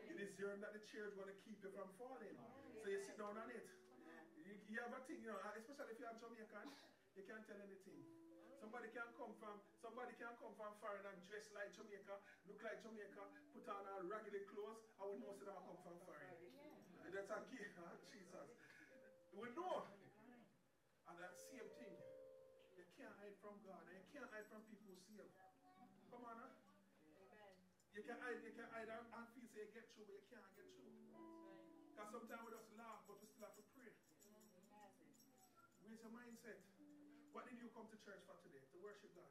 You discern that the chair is going to keep you from falling. So you sit down on it. You, you have a thing, you know, uh, especially if you're Jamaican, you can't tell anything. Somebody can come from somebody can come from foreign and dress like Jamaica, look like Jamaica, put on a raggedy clothes. I would know that I come from foreign. That's a key. [LAUGHS] Jesus. We know. And that same thing. You can't hide from God. And you can't hide from people You can hide, you can hide and, and feel say you get through, but you can't get through. Because sometimes we just laugh, but we still have to pray. Where's your mindset? What did you come to church for today? To worship God.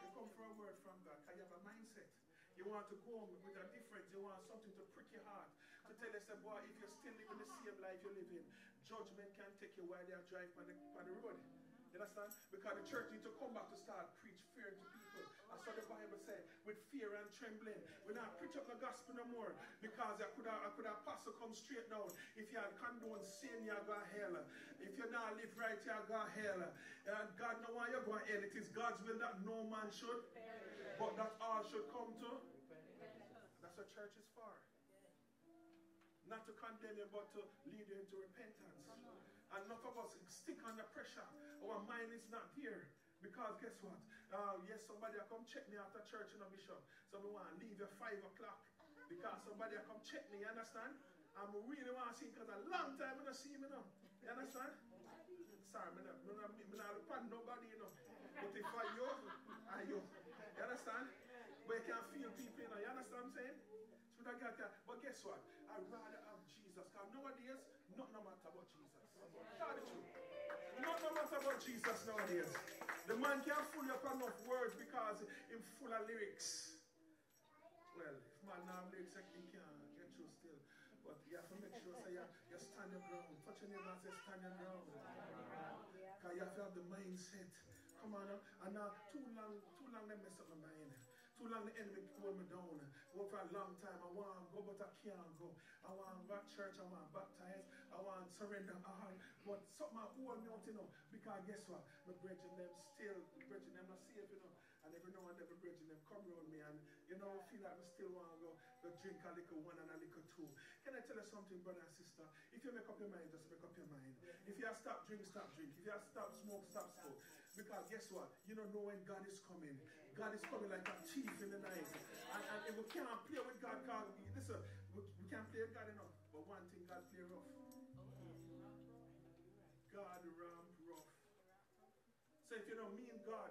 You come for a word from God because you have a mindset. You want to go with a difference. You want something to prick your heart. To tell us, boy, if you're still living the same life you're living, judgment can't take you while they are driving on the, on the road. You understand? Because the church needs to come back to start preach fear to people. That's what the Bible said. With fear and trembling. We're not preach up the gospel no more. Because I could have, I could have pastor come straight down. If you had condoned sin, you go hell. If you not live right, you go hell. And God know why you go hell. It is God's will that no man should. But that all should come to. That's what church is for. Not to condemn you, but to lead you into repentance. And enough of us stick under pressure. Our mind is not there. Because guess what? Uh, yes, somebody will come check me after church in a bishop. So we want to leave at 5 o'clock. Because somebody will come check me, you understand? I'm really want to see because a long time I don't see me now. You understand? Sorry, I'm not, I'm not, I'm not nobody, you know. But if I you, I you. You understand? But you can feel people, you know. You understand what I'm saying? But guess what? I'd rather have Jesus. Because nowadays, not no matter about Jesus. Tell the truth. Not no matter about Jesus nowadays. The man can't fool you up enough words because he's full of lyrics. Well, if man now lyrics, he can't get through still. But you have to make sure so you, you stand your ground. Touch your neighbor and say, stand your ground. Because you have to have the mindset. Come on, and now too long, too long they mess up my mind. Too long the enemy hold me down. Go for a long time. I want to go, but I can't go. I want to go to church. I want to baptize. I want to surrender. But something hold me out, you know. Because guess what? My brethren them still, brethren them not safe, you know. And every now and then, brethren them come around me and, you know, I feel like I still want to go, go drink a little one and a little two. Can I tell you something, brother and sister? If you make up your mind, just make up your mind. If you have stop drink, stop drink. If you have stop smoke, stop smoke. Because guess what? You don't know when God is coming. God is coming like a thief in the night. And, and, and we can't play with God. God listen, we, we can't play with God enough. But one thing God play rough. God rough. So if you don't mean God,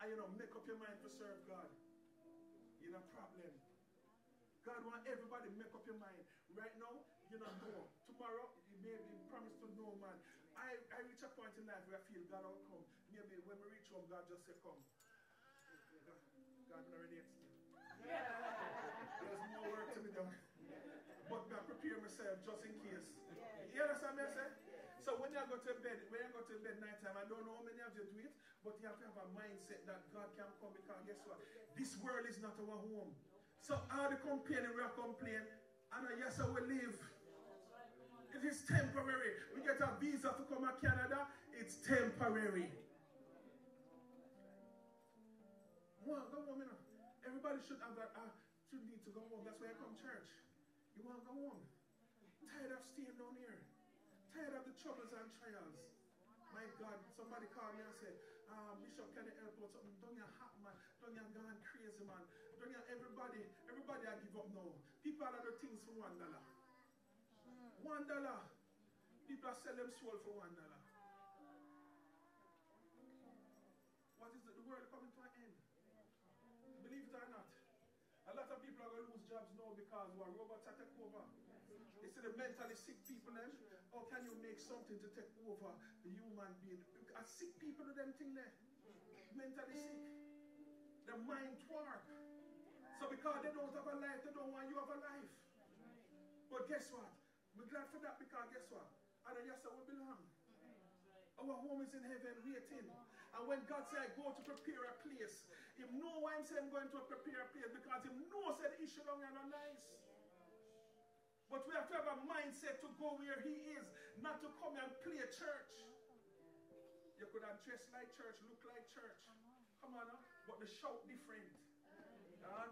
and you don't make up your mind to serve God, you're in a problem. God want everybody make up your mind. Right now, you don't know. Tomorrow, you may be promised to know, man. I, I reach a point in life where I feel God will come. Maybe when we reach home, God just say, come. God, God already explained. There's more work to be done. But I prepare myself just in case. You understand me I say? So when you go to bed, when you go to bed night time, I don't know how many of you do it, but you have to have a mindset that God can come because guess what? This world is not our home. So all the complaining we are complaining, and yes, I will live. It is temporary. We get a visa to come to Canada, it's temporary. Go home, you know. Everybody should have that, uh, should need to go home. That's why I come church. You want to go home? Tired of staying down here. Tired of the troubles and trials. My God, somebody called me and said, uh, Bishop, can you help out something? Don't you hot, man. Don't you gone crazy, man. Don't you everybody, everybody I give up now. People are the things for one dollar. One dollar. People are selling them soul for one dollar. What is it? The world coming to an end. Believe it or not. A lot of people are going to lose jobs now because our robots are taking over. See the mentally sick people then, how can you make something to take over the human being? A sick people do them thing there. Mentally sick. The mind twerk. So because they don't have a life, they don't want you have a life. But guess what? We're glad for that because guess what? And yes, we belong. Our home is in heaven waiting. And when God said, I go to prepare a place, Him know why I'm saying I'm going to prepare a place because Him knows that issue long and nice. But we have to have a mindset to go where He is, not to come and play church. You could have dressed like church, look like church. Come on, now. but the shout different. Oh God.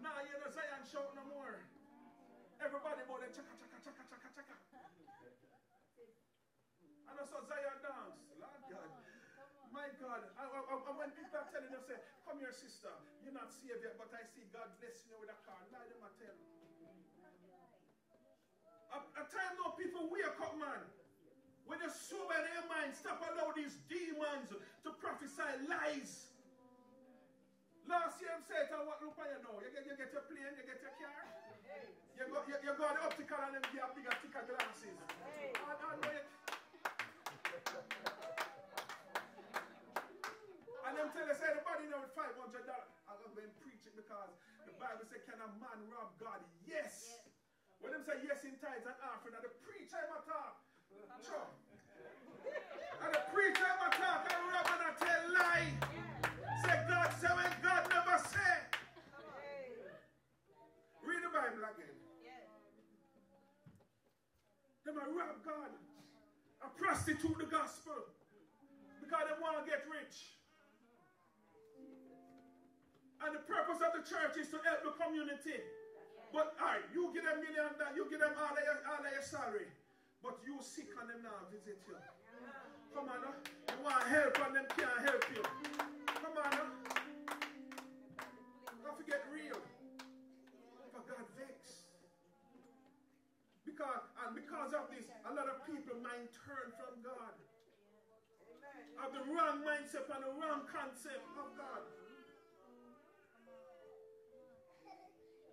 Now you know Zion shout no more. Everybody about the chaka chaka chaka chaka chaka. And I saw Zion dance. Lord God. My God. And when people are telling you, say, come here, sister. You're not saved yet, but I see God blessing you with a car. Lie them I tell. A, time now people wake up, man. When you're sober your mind, stop allow these demons to prophesy lies. Last year I said, I want look at you now. You get, you get your plane, you get your car. You go, you, you go to the optical and them get bigger, thicker glasses. Hey. And, and, and, and them tell know with five hundred dollars. I'm gonna preach it because the Bible says, Can a man rob God? Yes. When them say yes in tithes and offering, and the preacher I'm talk. Sure. [LAUGHS] and the preacher I'm talk, I rob and I tell lie. Yeah. Say God say when God never say. Hey. Read the Bible again. Yeah. Them a rob God and prostitute the gospel because they want to get rich. And the purpose of the church is to help the community. But all right, you give them million, you give them all your, all your salary. But you sick on them now visit you. Come on, now. you want help and them can't help you. Come on, now. don't forget real. For God vex. Because, and because of this, a lot of people mind turn from God. Have the wrong mindset and the wrong concept of God.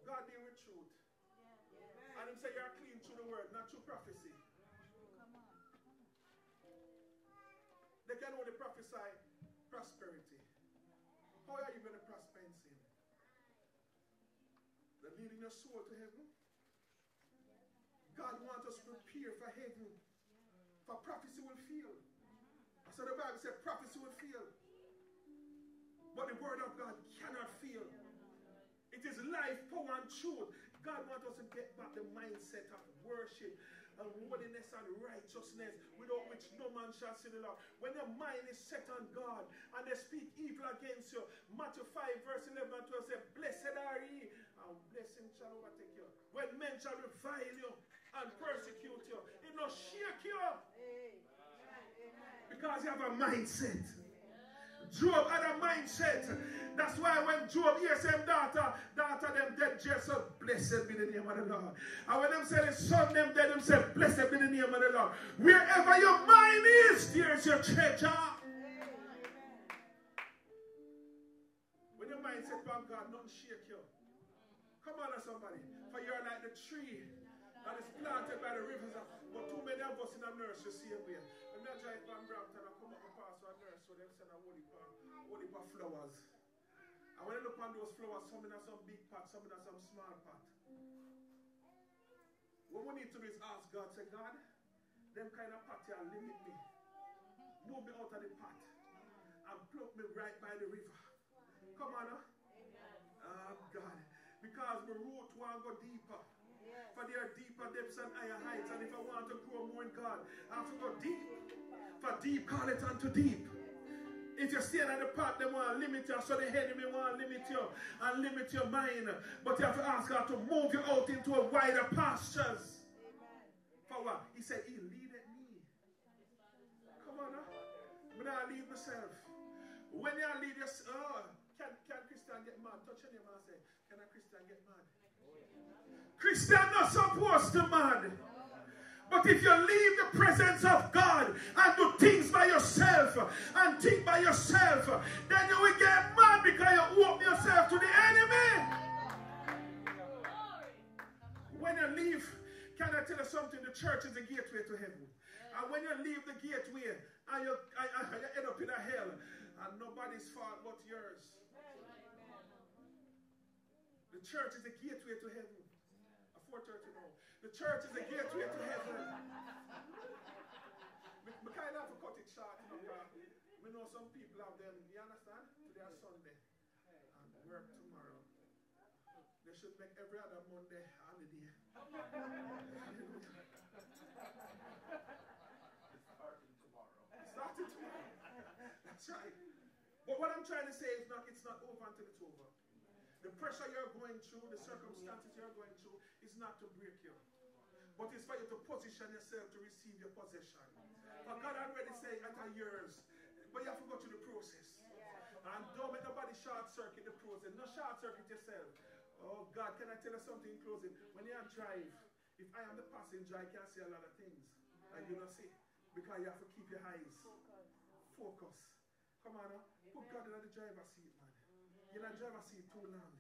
God deal him say you're clean through the word, not through prophecy. They can only prophesy prosperity. How are you going to prosper in sin? They're leading your soul to heaven. God wants us to prepare for heaven. For prophecy will fail. So the Bible said prophecy will fail. But the word of God cannot fail. It is life, power, and truth. God wants us to get back the mindset of worship and holiness and righteousness, without which no man shall see the Lord. When your mind is set on God and they speak evil against you, Matthew 5, verse 11 and 12 says, Blessed are ye, and blessing shall overtake you. When men shall revile you and persecute you, it will shake you. Because you have a mindset. Job had a mindset. That's why when Job hears him daughter, daughter them dead, Jesus said, blessed be the name of the Lord. And when them say his son them dead, them say, blessed be the name of the Lord. Wherever your mind is, there's your treasure. When your mind set on God, nothing shake you. Come on, somebody. For you're like the tree that is planted by the rivers. But too many of us in the nurse, you see way. When I drive Van Brampton, I come up and pass a nurse, so them send a holy holy flowers. And when I look on those flowers, some in a some big pot, some in some small pot. What we need to do is ask God, say, God, them kind of pot here limit me. Move me out of the pot and pluck me right by the river. Come on, huh? Oh, God. Because the root want to go deeper. For there are deeper depths and higher heights. And if I want to grow more in God, I have to go deep. For deep, call it unto deep. If you're staying at the pot, they want to limit you. So the enemy want to limit you and limit your mind. But you have to ask God to move you out into a wider pastures. For what? He said, He leaded me. Come on now. But I lead myself. When you lead yourself, oh, can, can Christian get mad? Touch your name and say, Can a Christian get mad? Christian not supposed to mad. But if you leave the presence of God and do things by yourself, then you will get mad because you open yourself to the enemy. When you leave, can I tell you something? The church is the gateway to heaven. And when you leave the gateway and you, and you end up in a hell, and nobody's fault but yours. The church is the gateway to heaven. A 4.30 now. The church is a gateway to heaven. we, kind of have to cut it short. You know, we know some people have them, you understand? Today is Sunday. And work tomorrow. They should make every other Monday holiday. Starting tomorrow. It's starting tomorrow. That's right. But what I'm trying to say is not it's not over until it's over. The pressure you're going through, the circumstances you're going through, is not to break you. But it's for you to position yourself to receive your possession. But God already said at yours, but you have to go through the process. And don't make nobody short circuit the process. No short circuit yourself. Oh God, can I tell you something in closing? When you drive, if I am the passenger, I can see a lot of things. And you don't see. Because you have to keep your eyes focus. Come on, now. put God in the driver's seat, man. You don't drive a seat too long.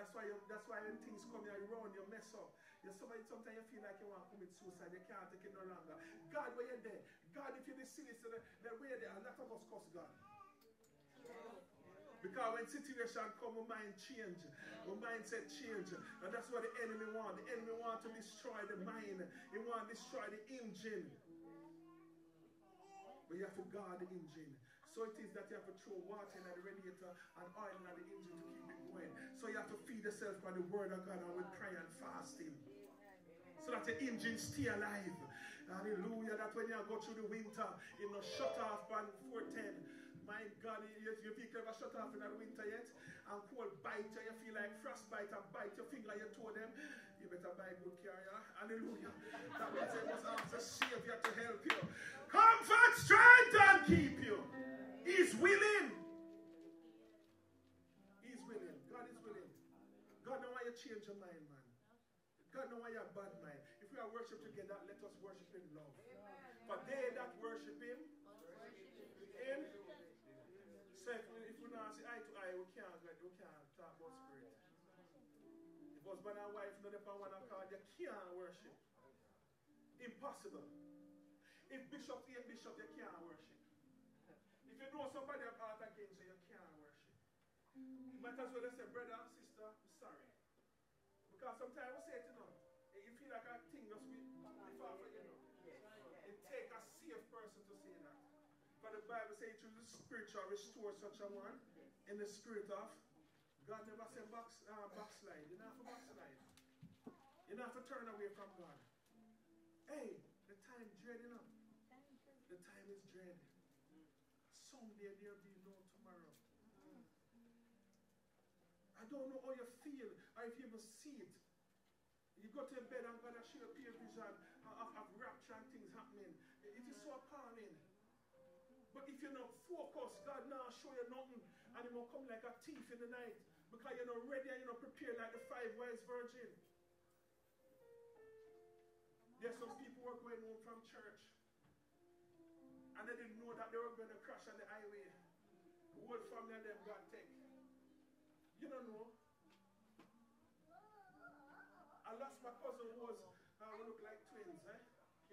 That's why you, that's why when things come here, you run, you mess up. You somebody sometimes you feel like you want to commit suicide, you can't take it no longer. God, where you're there? God, if you're the silly, so then where there? A lot of us cuss God. Because when situation come, our mind change. Our mindset change. And that's what the enemy want. The enemy want to destroy the mind. He want to destroy the engine. But you have to guard the engine. So it is that you have to throw water in the radiator and oil in the engine to keep it going. So you have to feed yourself by the word of God and with prayer and fasting. So that the engine stay alive. Hallelujah. That when you go through the winter, you know, shut off by 410. My God, your, your vehicle ever shut off in the winter yet? And cold bite you, you feel like frostbite and bite your finger, you toe them. You better buy a good carrier. Hallelujah. That means you must ask the Savior to help you. Together, let us worship in love. For they that worship him, in so if, we not see eye to eye, we can't we can't talk about spirit. If husband and wife not upon one accord, you can't worship. Impossible. If bishop hate bishop, you can't worship. If you know somebody have heart against you, you can't worship. You might as well say, brother, sister, I'm sorry. Because sometimes we say Bible says through the spiritual restore such a one in the spirit of God never said box, uh, backslide. You don't have to backslide. You don't have to turn away from God. Hey, the time dread, you know. The time is dread someday there'll be no tomorrow. I don't know how you feel or if you even see it. You go to bed and God has show a vision of, of rapture and things happening. If you're not focused, God now show you nothing. And he will come like a thief in the night. Because you're not ready and you're not prepared like the five wise virgin. There's some people who are going home from church. And they didn't know that they were going to crash on the highway. The whole family and them got take. You don't know. I lost my cousin who was, uh, we look like twins, eh?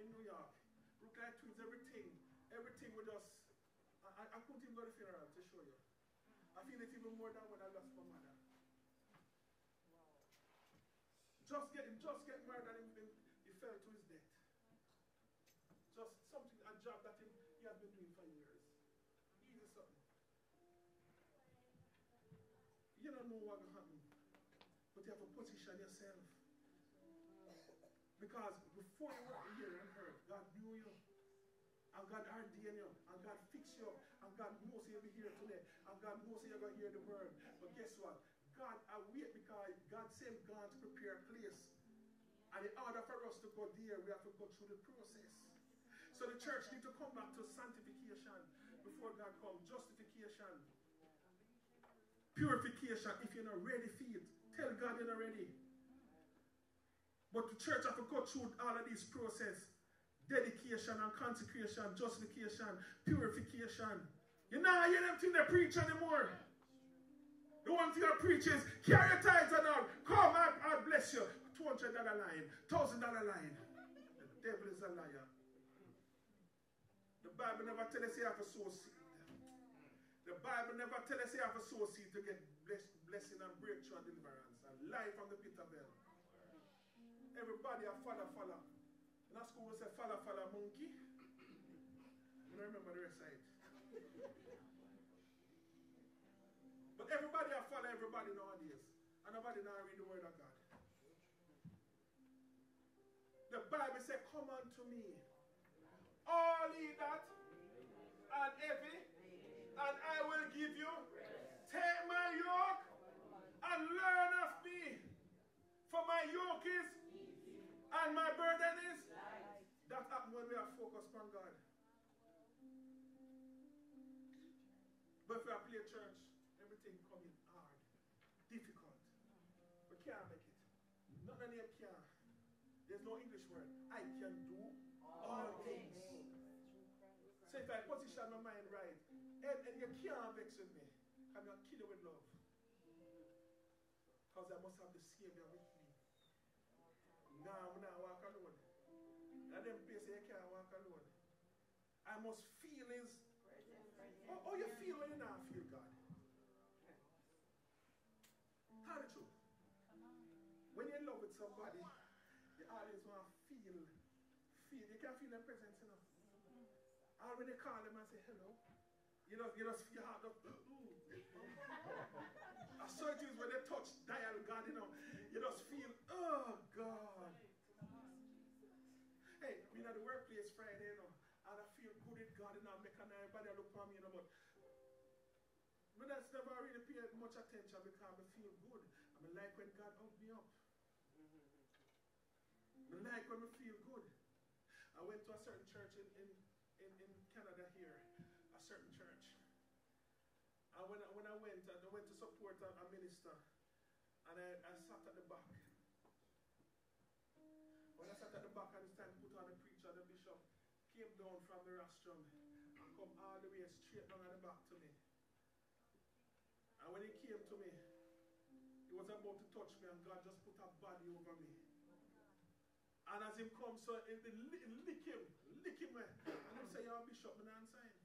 In New York. Look like twins, everything. Everything with us. I, I, I couldn't even funeral to show you. I feel it even more than when I lost my mother. Just getting, just getting married and he, he fell to his death. Just something, a job that he, he has been doing for years. Easy something. You don't know what will happen. But you have to position yourself. Because before you were here on earth, God knew you. And God ordained you. And God fixed you up. And God knows you'll be here today. And God knows you're going to hear the word. But guess what? God, I wait because God sent God to prepare a place. And in order for us to go there, we have to go through the process. So the church need to come back to sanctification before God comes. Justification. Purification. If you're not ready for it, tell God you're not ready. But the church have to go through all of this process. Dedication and consecration, justification, purification. You know, hear them thing they preach anymore. The one thing I preach carry your tithes and all. Come, I, I bless you. $200 line, $1,000 line. The devil is a liar. The Bible never tells us you have sow seed. The Bible never tells us you have sow seed to get bless, blessing and breakthrough and deliverance and life from the pit of hell. Everybody a follow, follow. Our school we say follow, follow monkey. I don't remember the rest it. But everybody a follow everybody nowadays. And nobody now read the word of God. The Bible said, Come unto me. All ye that and heavy, and I will give you. Take my yoke and learn of me. For my yoke is and my burden is. That happens when we are focused on God. But if we play church, everything coming hard, difficult. We can't make it. Not any can. There's no English word. I can do I must feel his. How, oh, how oh, you feel when you not feel God? Tell the truth. When you're in love with somebody, you always want to feel, feel. You can feel their presence, you know. When you call them and say hello, you know, you just feel heart up. I saw is when they touch dial God, you know, you just feel, oh God. Hey, we at the workplace Friday, you know, and I feel good with God, you know, make everybody look for me, you know, but but that's never really paid much attention because I feel good. I like when God hugged me up. Mm-hmm. I like when I feel good. I went to a certain church in, in, in, in Canada here, a certain church. And when I, when I went, I went to support a, a minister, and I, I sat at the back. When I sat at the back, and straight down at the back to me. And when he came to me, he was about to touch me, and God just put a body over me. And as him come, so he lick him, lick him, and he say, you're bishop, man, I'm saying.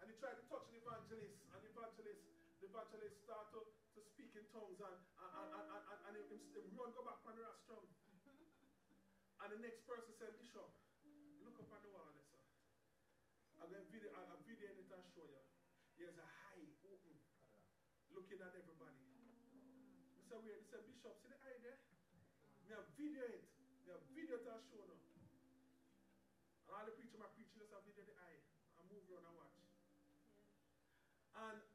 And he tried to touch the evangelist, and the evangelist, the evangelist started to, to speak in tongues, and, and, and, and, and, and him, him run go back on the rostrum. And the next person said, Bishop, look up on the wall there, sir. I'm going to video, I'm videoing it and show you. There's a high open, looking at everybody. Wait, he said, Bishop, see the eye there? Me have video it. Me have video it and show now. And all the preacher, my preacher just have video the eye. I move around and watch. And [LAUGHS]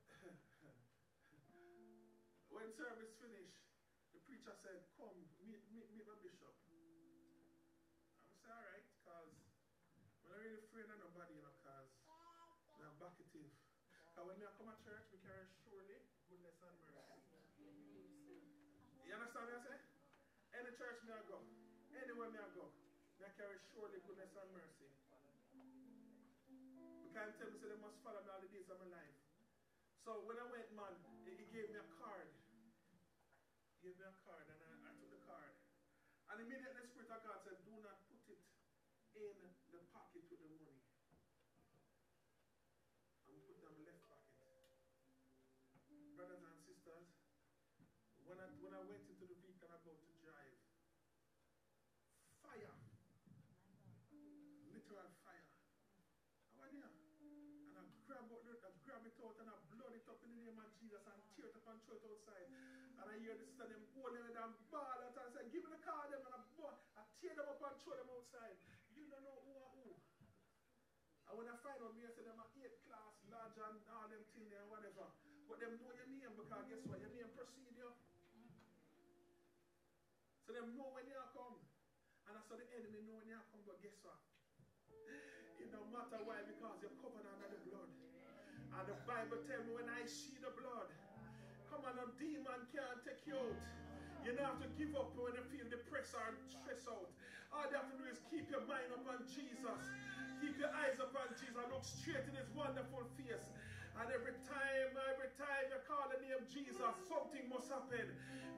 when service finished, the preacher said, carry surely goodness and mercy. Because tell me say they must follow me all the days of my life. So when I went, man, he, he gave me a card. He gave me a card and I, I took the card. And immediately the Spirit of God said, do not put it in the pocket with the money. And and outside. And I hear this and them holding it and ball and I say, give me the car them and I, I tear them up and throw them outside. You don't know who are who. And when I find out me, I say them are eight class, large and all them things and whatever. But them know your name because guess what? Your name precede you. So them know when you come. And I saw the enemy know when you come, but guess what? It don't matter why, because you're covered under the blood. And the Bible tells me when I see the blood, come on, a demon can't take you out. You don't have to give up when you feel depressed or stressed out. All you have to do is keep your mind upon Jesus. Keep your eyes upon Jesus. Look straight in his wonderful face. And every time, every time you call the name Jesus, something must happen.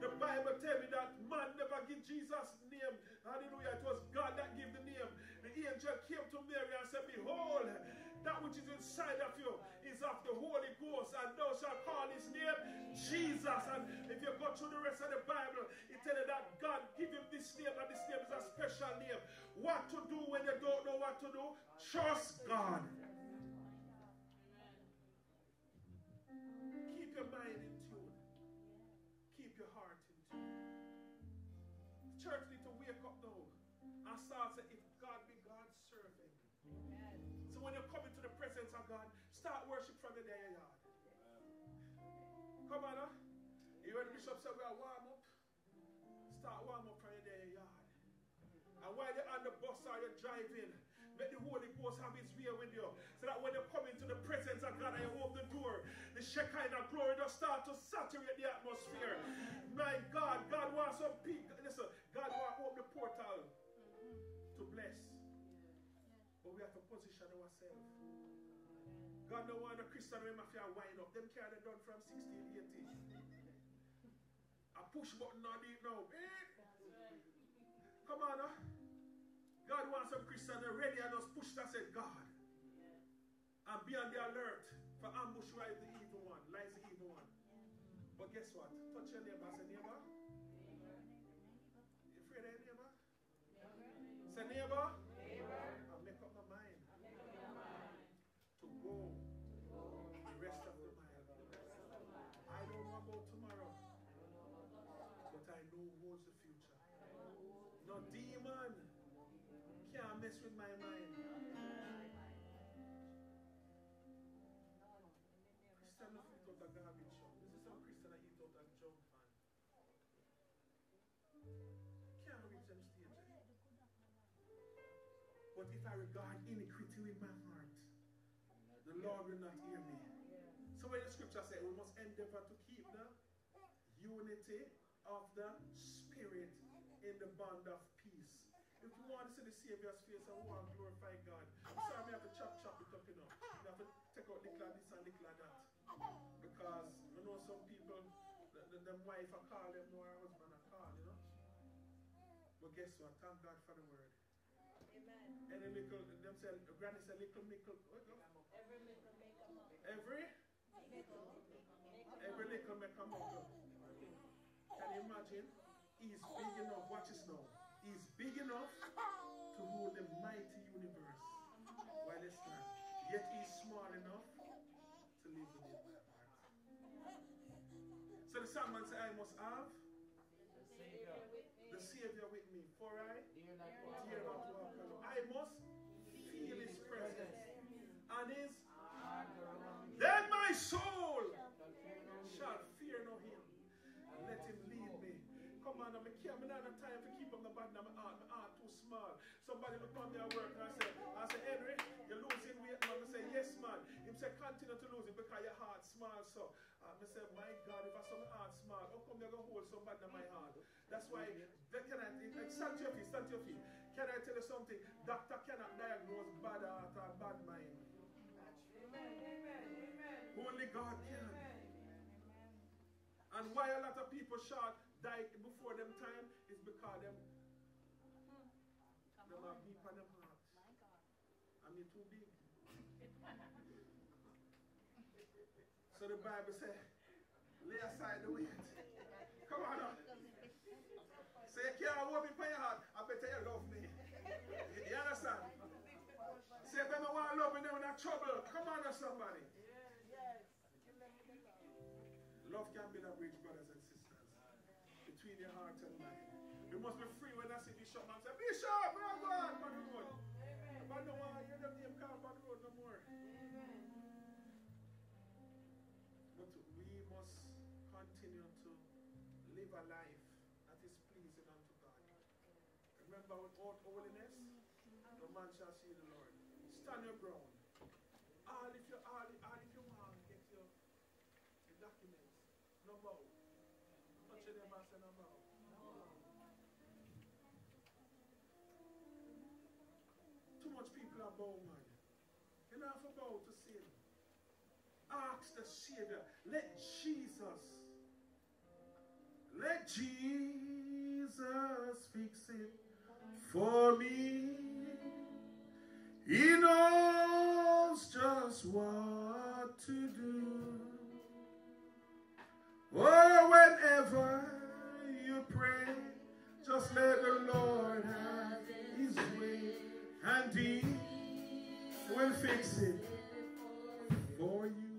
The Bible tells me that man never give Jesus name. Hallelujah. It was God that gave the name. The angel came to Mary and said, Behold, that which is inside of you of the Holy Ghost, and thou shalt call his name Jesus. And if you go through the rest of the Bible, it tells you that God give him this name, and this name is a special name. What to do when you don't know what to do? Trust God. Keep your mind Come on, huh? You heard the bishop say we are warm up. Start warm up from your day yard. And while you're on the bus or you're driving, let the Holy Ghost have his way with you. So that when you come into the presence of God and you open the door, the Shekinah glory does start to saturate the atmosphere. My God, God wants some people. Listen, God wants to open the portal to bless. But we have to position ourselves. God don't want a Christian when mafia wind up. Them carry done from 1680. I push button on it now. Eh? Come on, huh? God wants some Christians ready and just push that said God. And be on the alert for ambush rise the evil one, lies the evil one. But guess what? Touch your neighbor. Say neighbor. You afraid of your neighbor? Say neighbor. I regard iniquity in my heart, the Lord will not hear me. So when the scripture says we must endeavor to keep the unity of the spirit in the bond of peace. If you want to see the Savior's face and want to glorify God, sorry, I have to chop chop it up, you know. You have to take out little of this and little of that. Because you know some people, the, the, them wife I call them, no her husband I call, you know. But guess what? Thank God for the word. Any little, them say, granny say little. Every little make a muckle. Every? Every little make a muckle. Can you imagine? He's big enough, watch this now. He's big enough to hold the mighty universe while it's not. Yet he's small enough to live my heart. So the psalmist said, I must have shall fear him. And let him lead me. Come on, I'm a I'm not have time to keep on the button. My heart, my heart too small. Somebody look on me at work and I say, I say, Henry, say continue to lose it because your heart small. So I say, my God, if I saw my heart small, how come they're going to hold somebody in my heart? That's why, can I, stand to your feet, stand to your feet. Can I tell you something? Doctor cannot diagnose bad heart or bad mind. Amen. Amen. Amen. Only God. And why a lot of people short die before them time is because them, Come them on. are deep on them heart. My God. And you too big. So the Bible says, lay aside the weight. Come on now. Say you can't hold me by your heart. I better you love me. You understand? Say if I want to love me, then we're not trouble. Come on now, somebody. Yes. Love can must be free when I see Bishop and say, Bishop, where are you going? Bad road. Amen. But no one hear them name called bad road no more. Amen. But we must continue to live a life that is pleasing unto God. Remember without holiness, no man shall see the Lord. Stand your ground. Man. You don't have to bow to sin. Ask the Savior. Let Jesus, let Jesus fix it for me. He knows just what to do. Oh, whenever you pray, just let the Lord have his way, and he will fix it for you.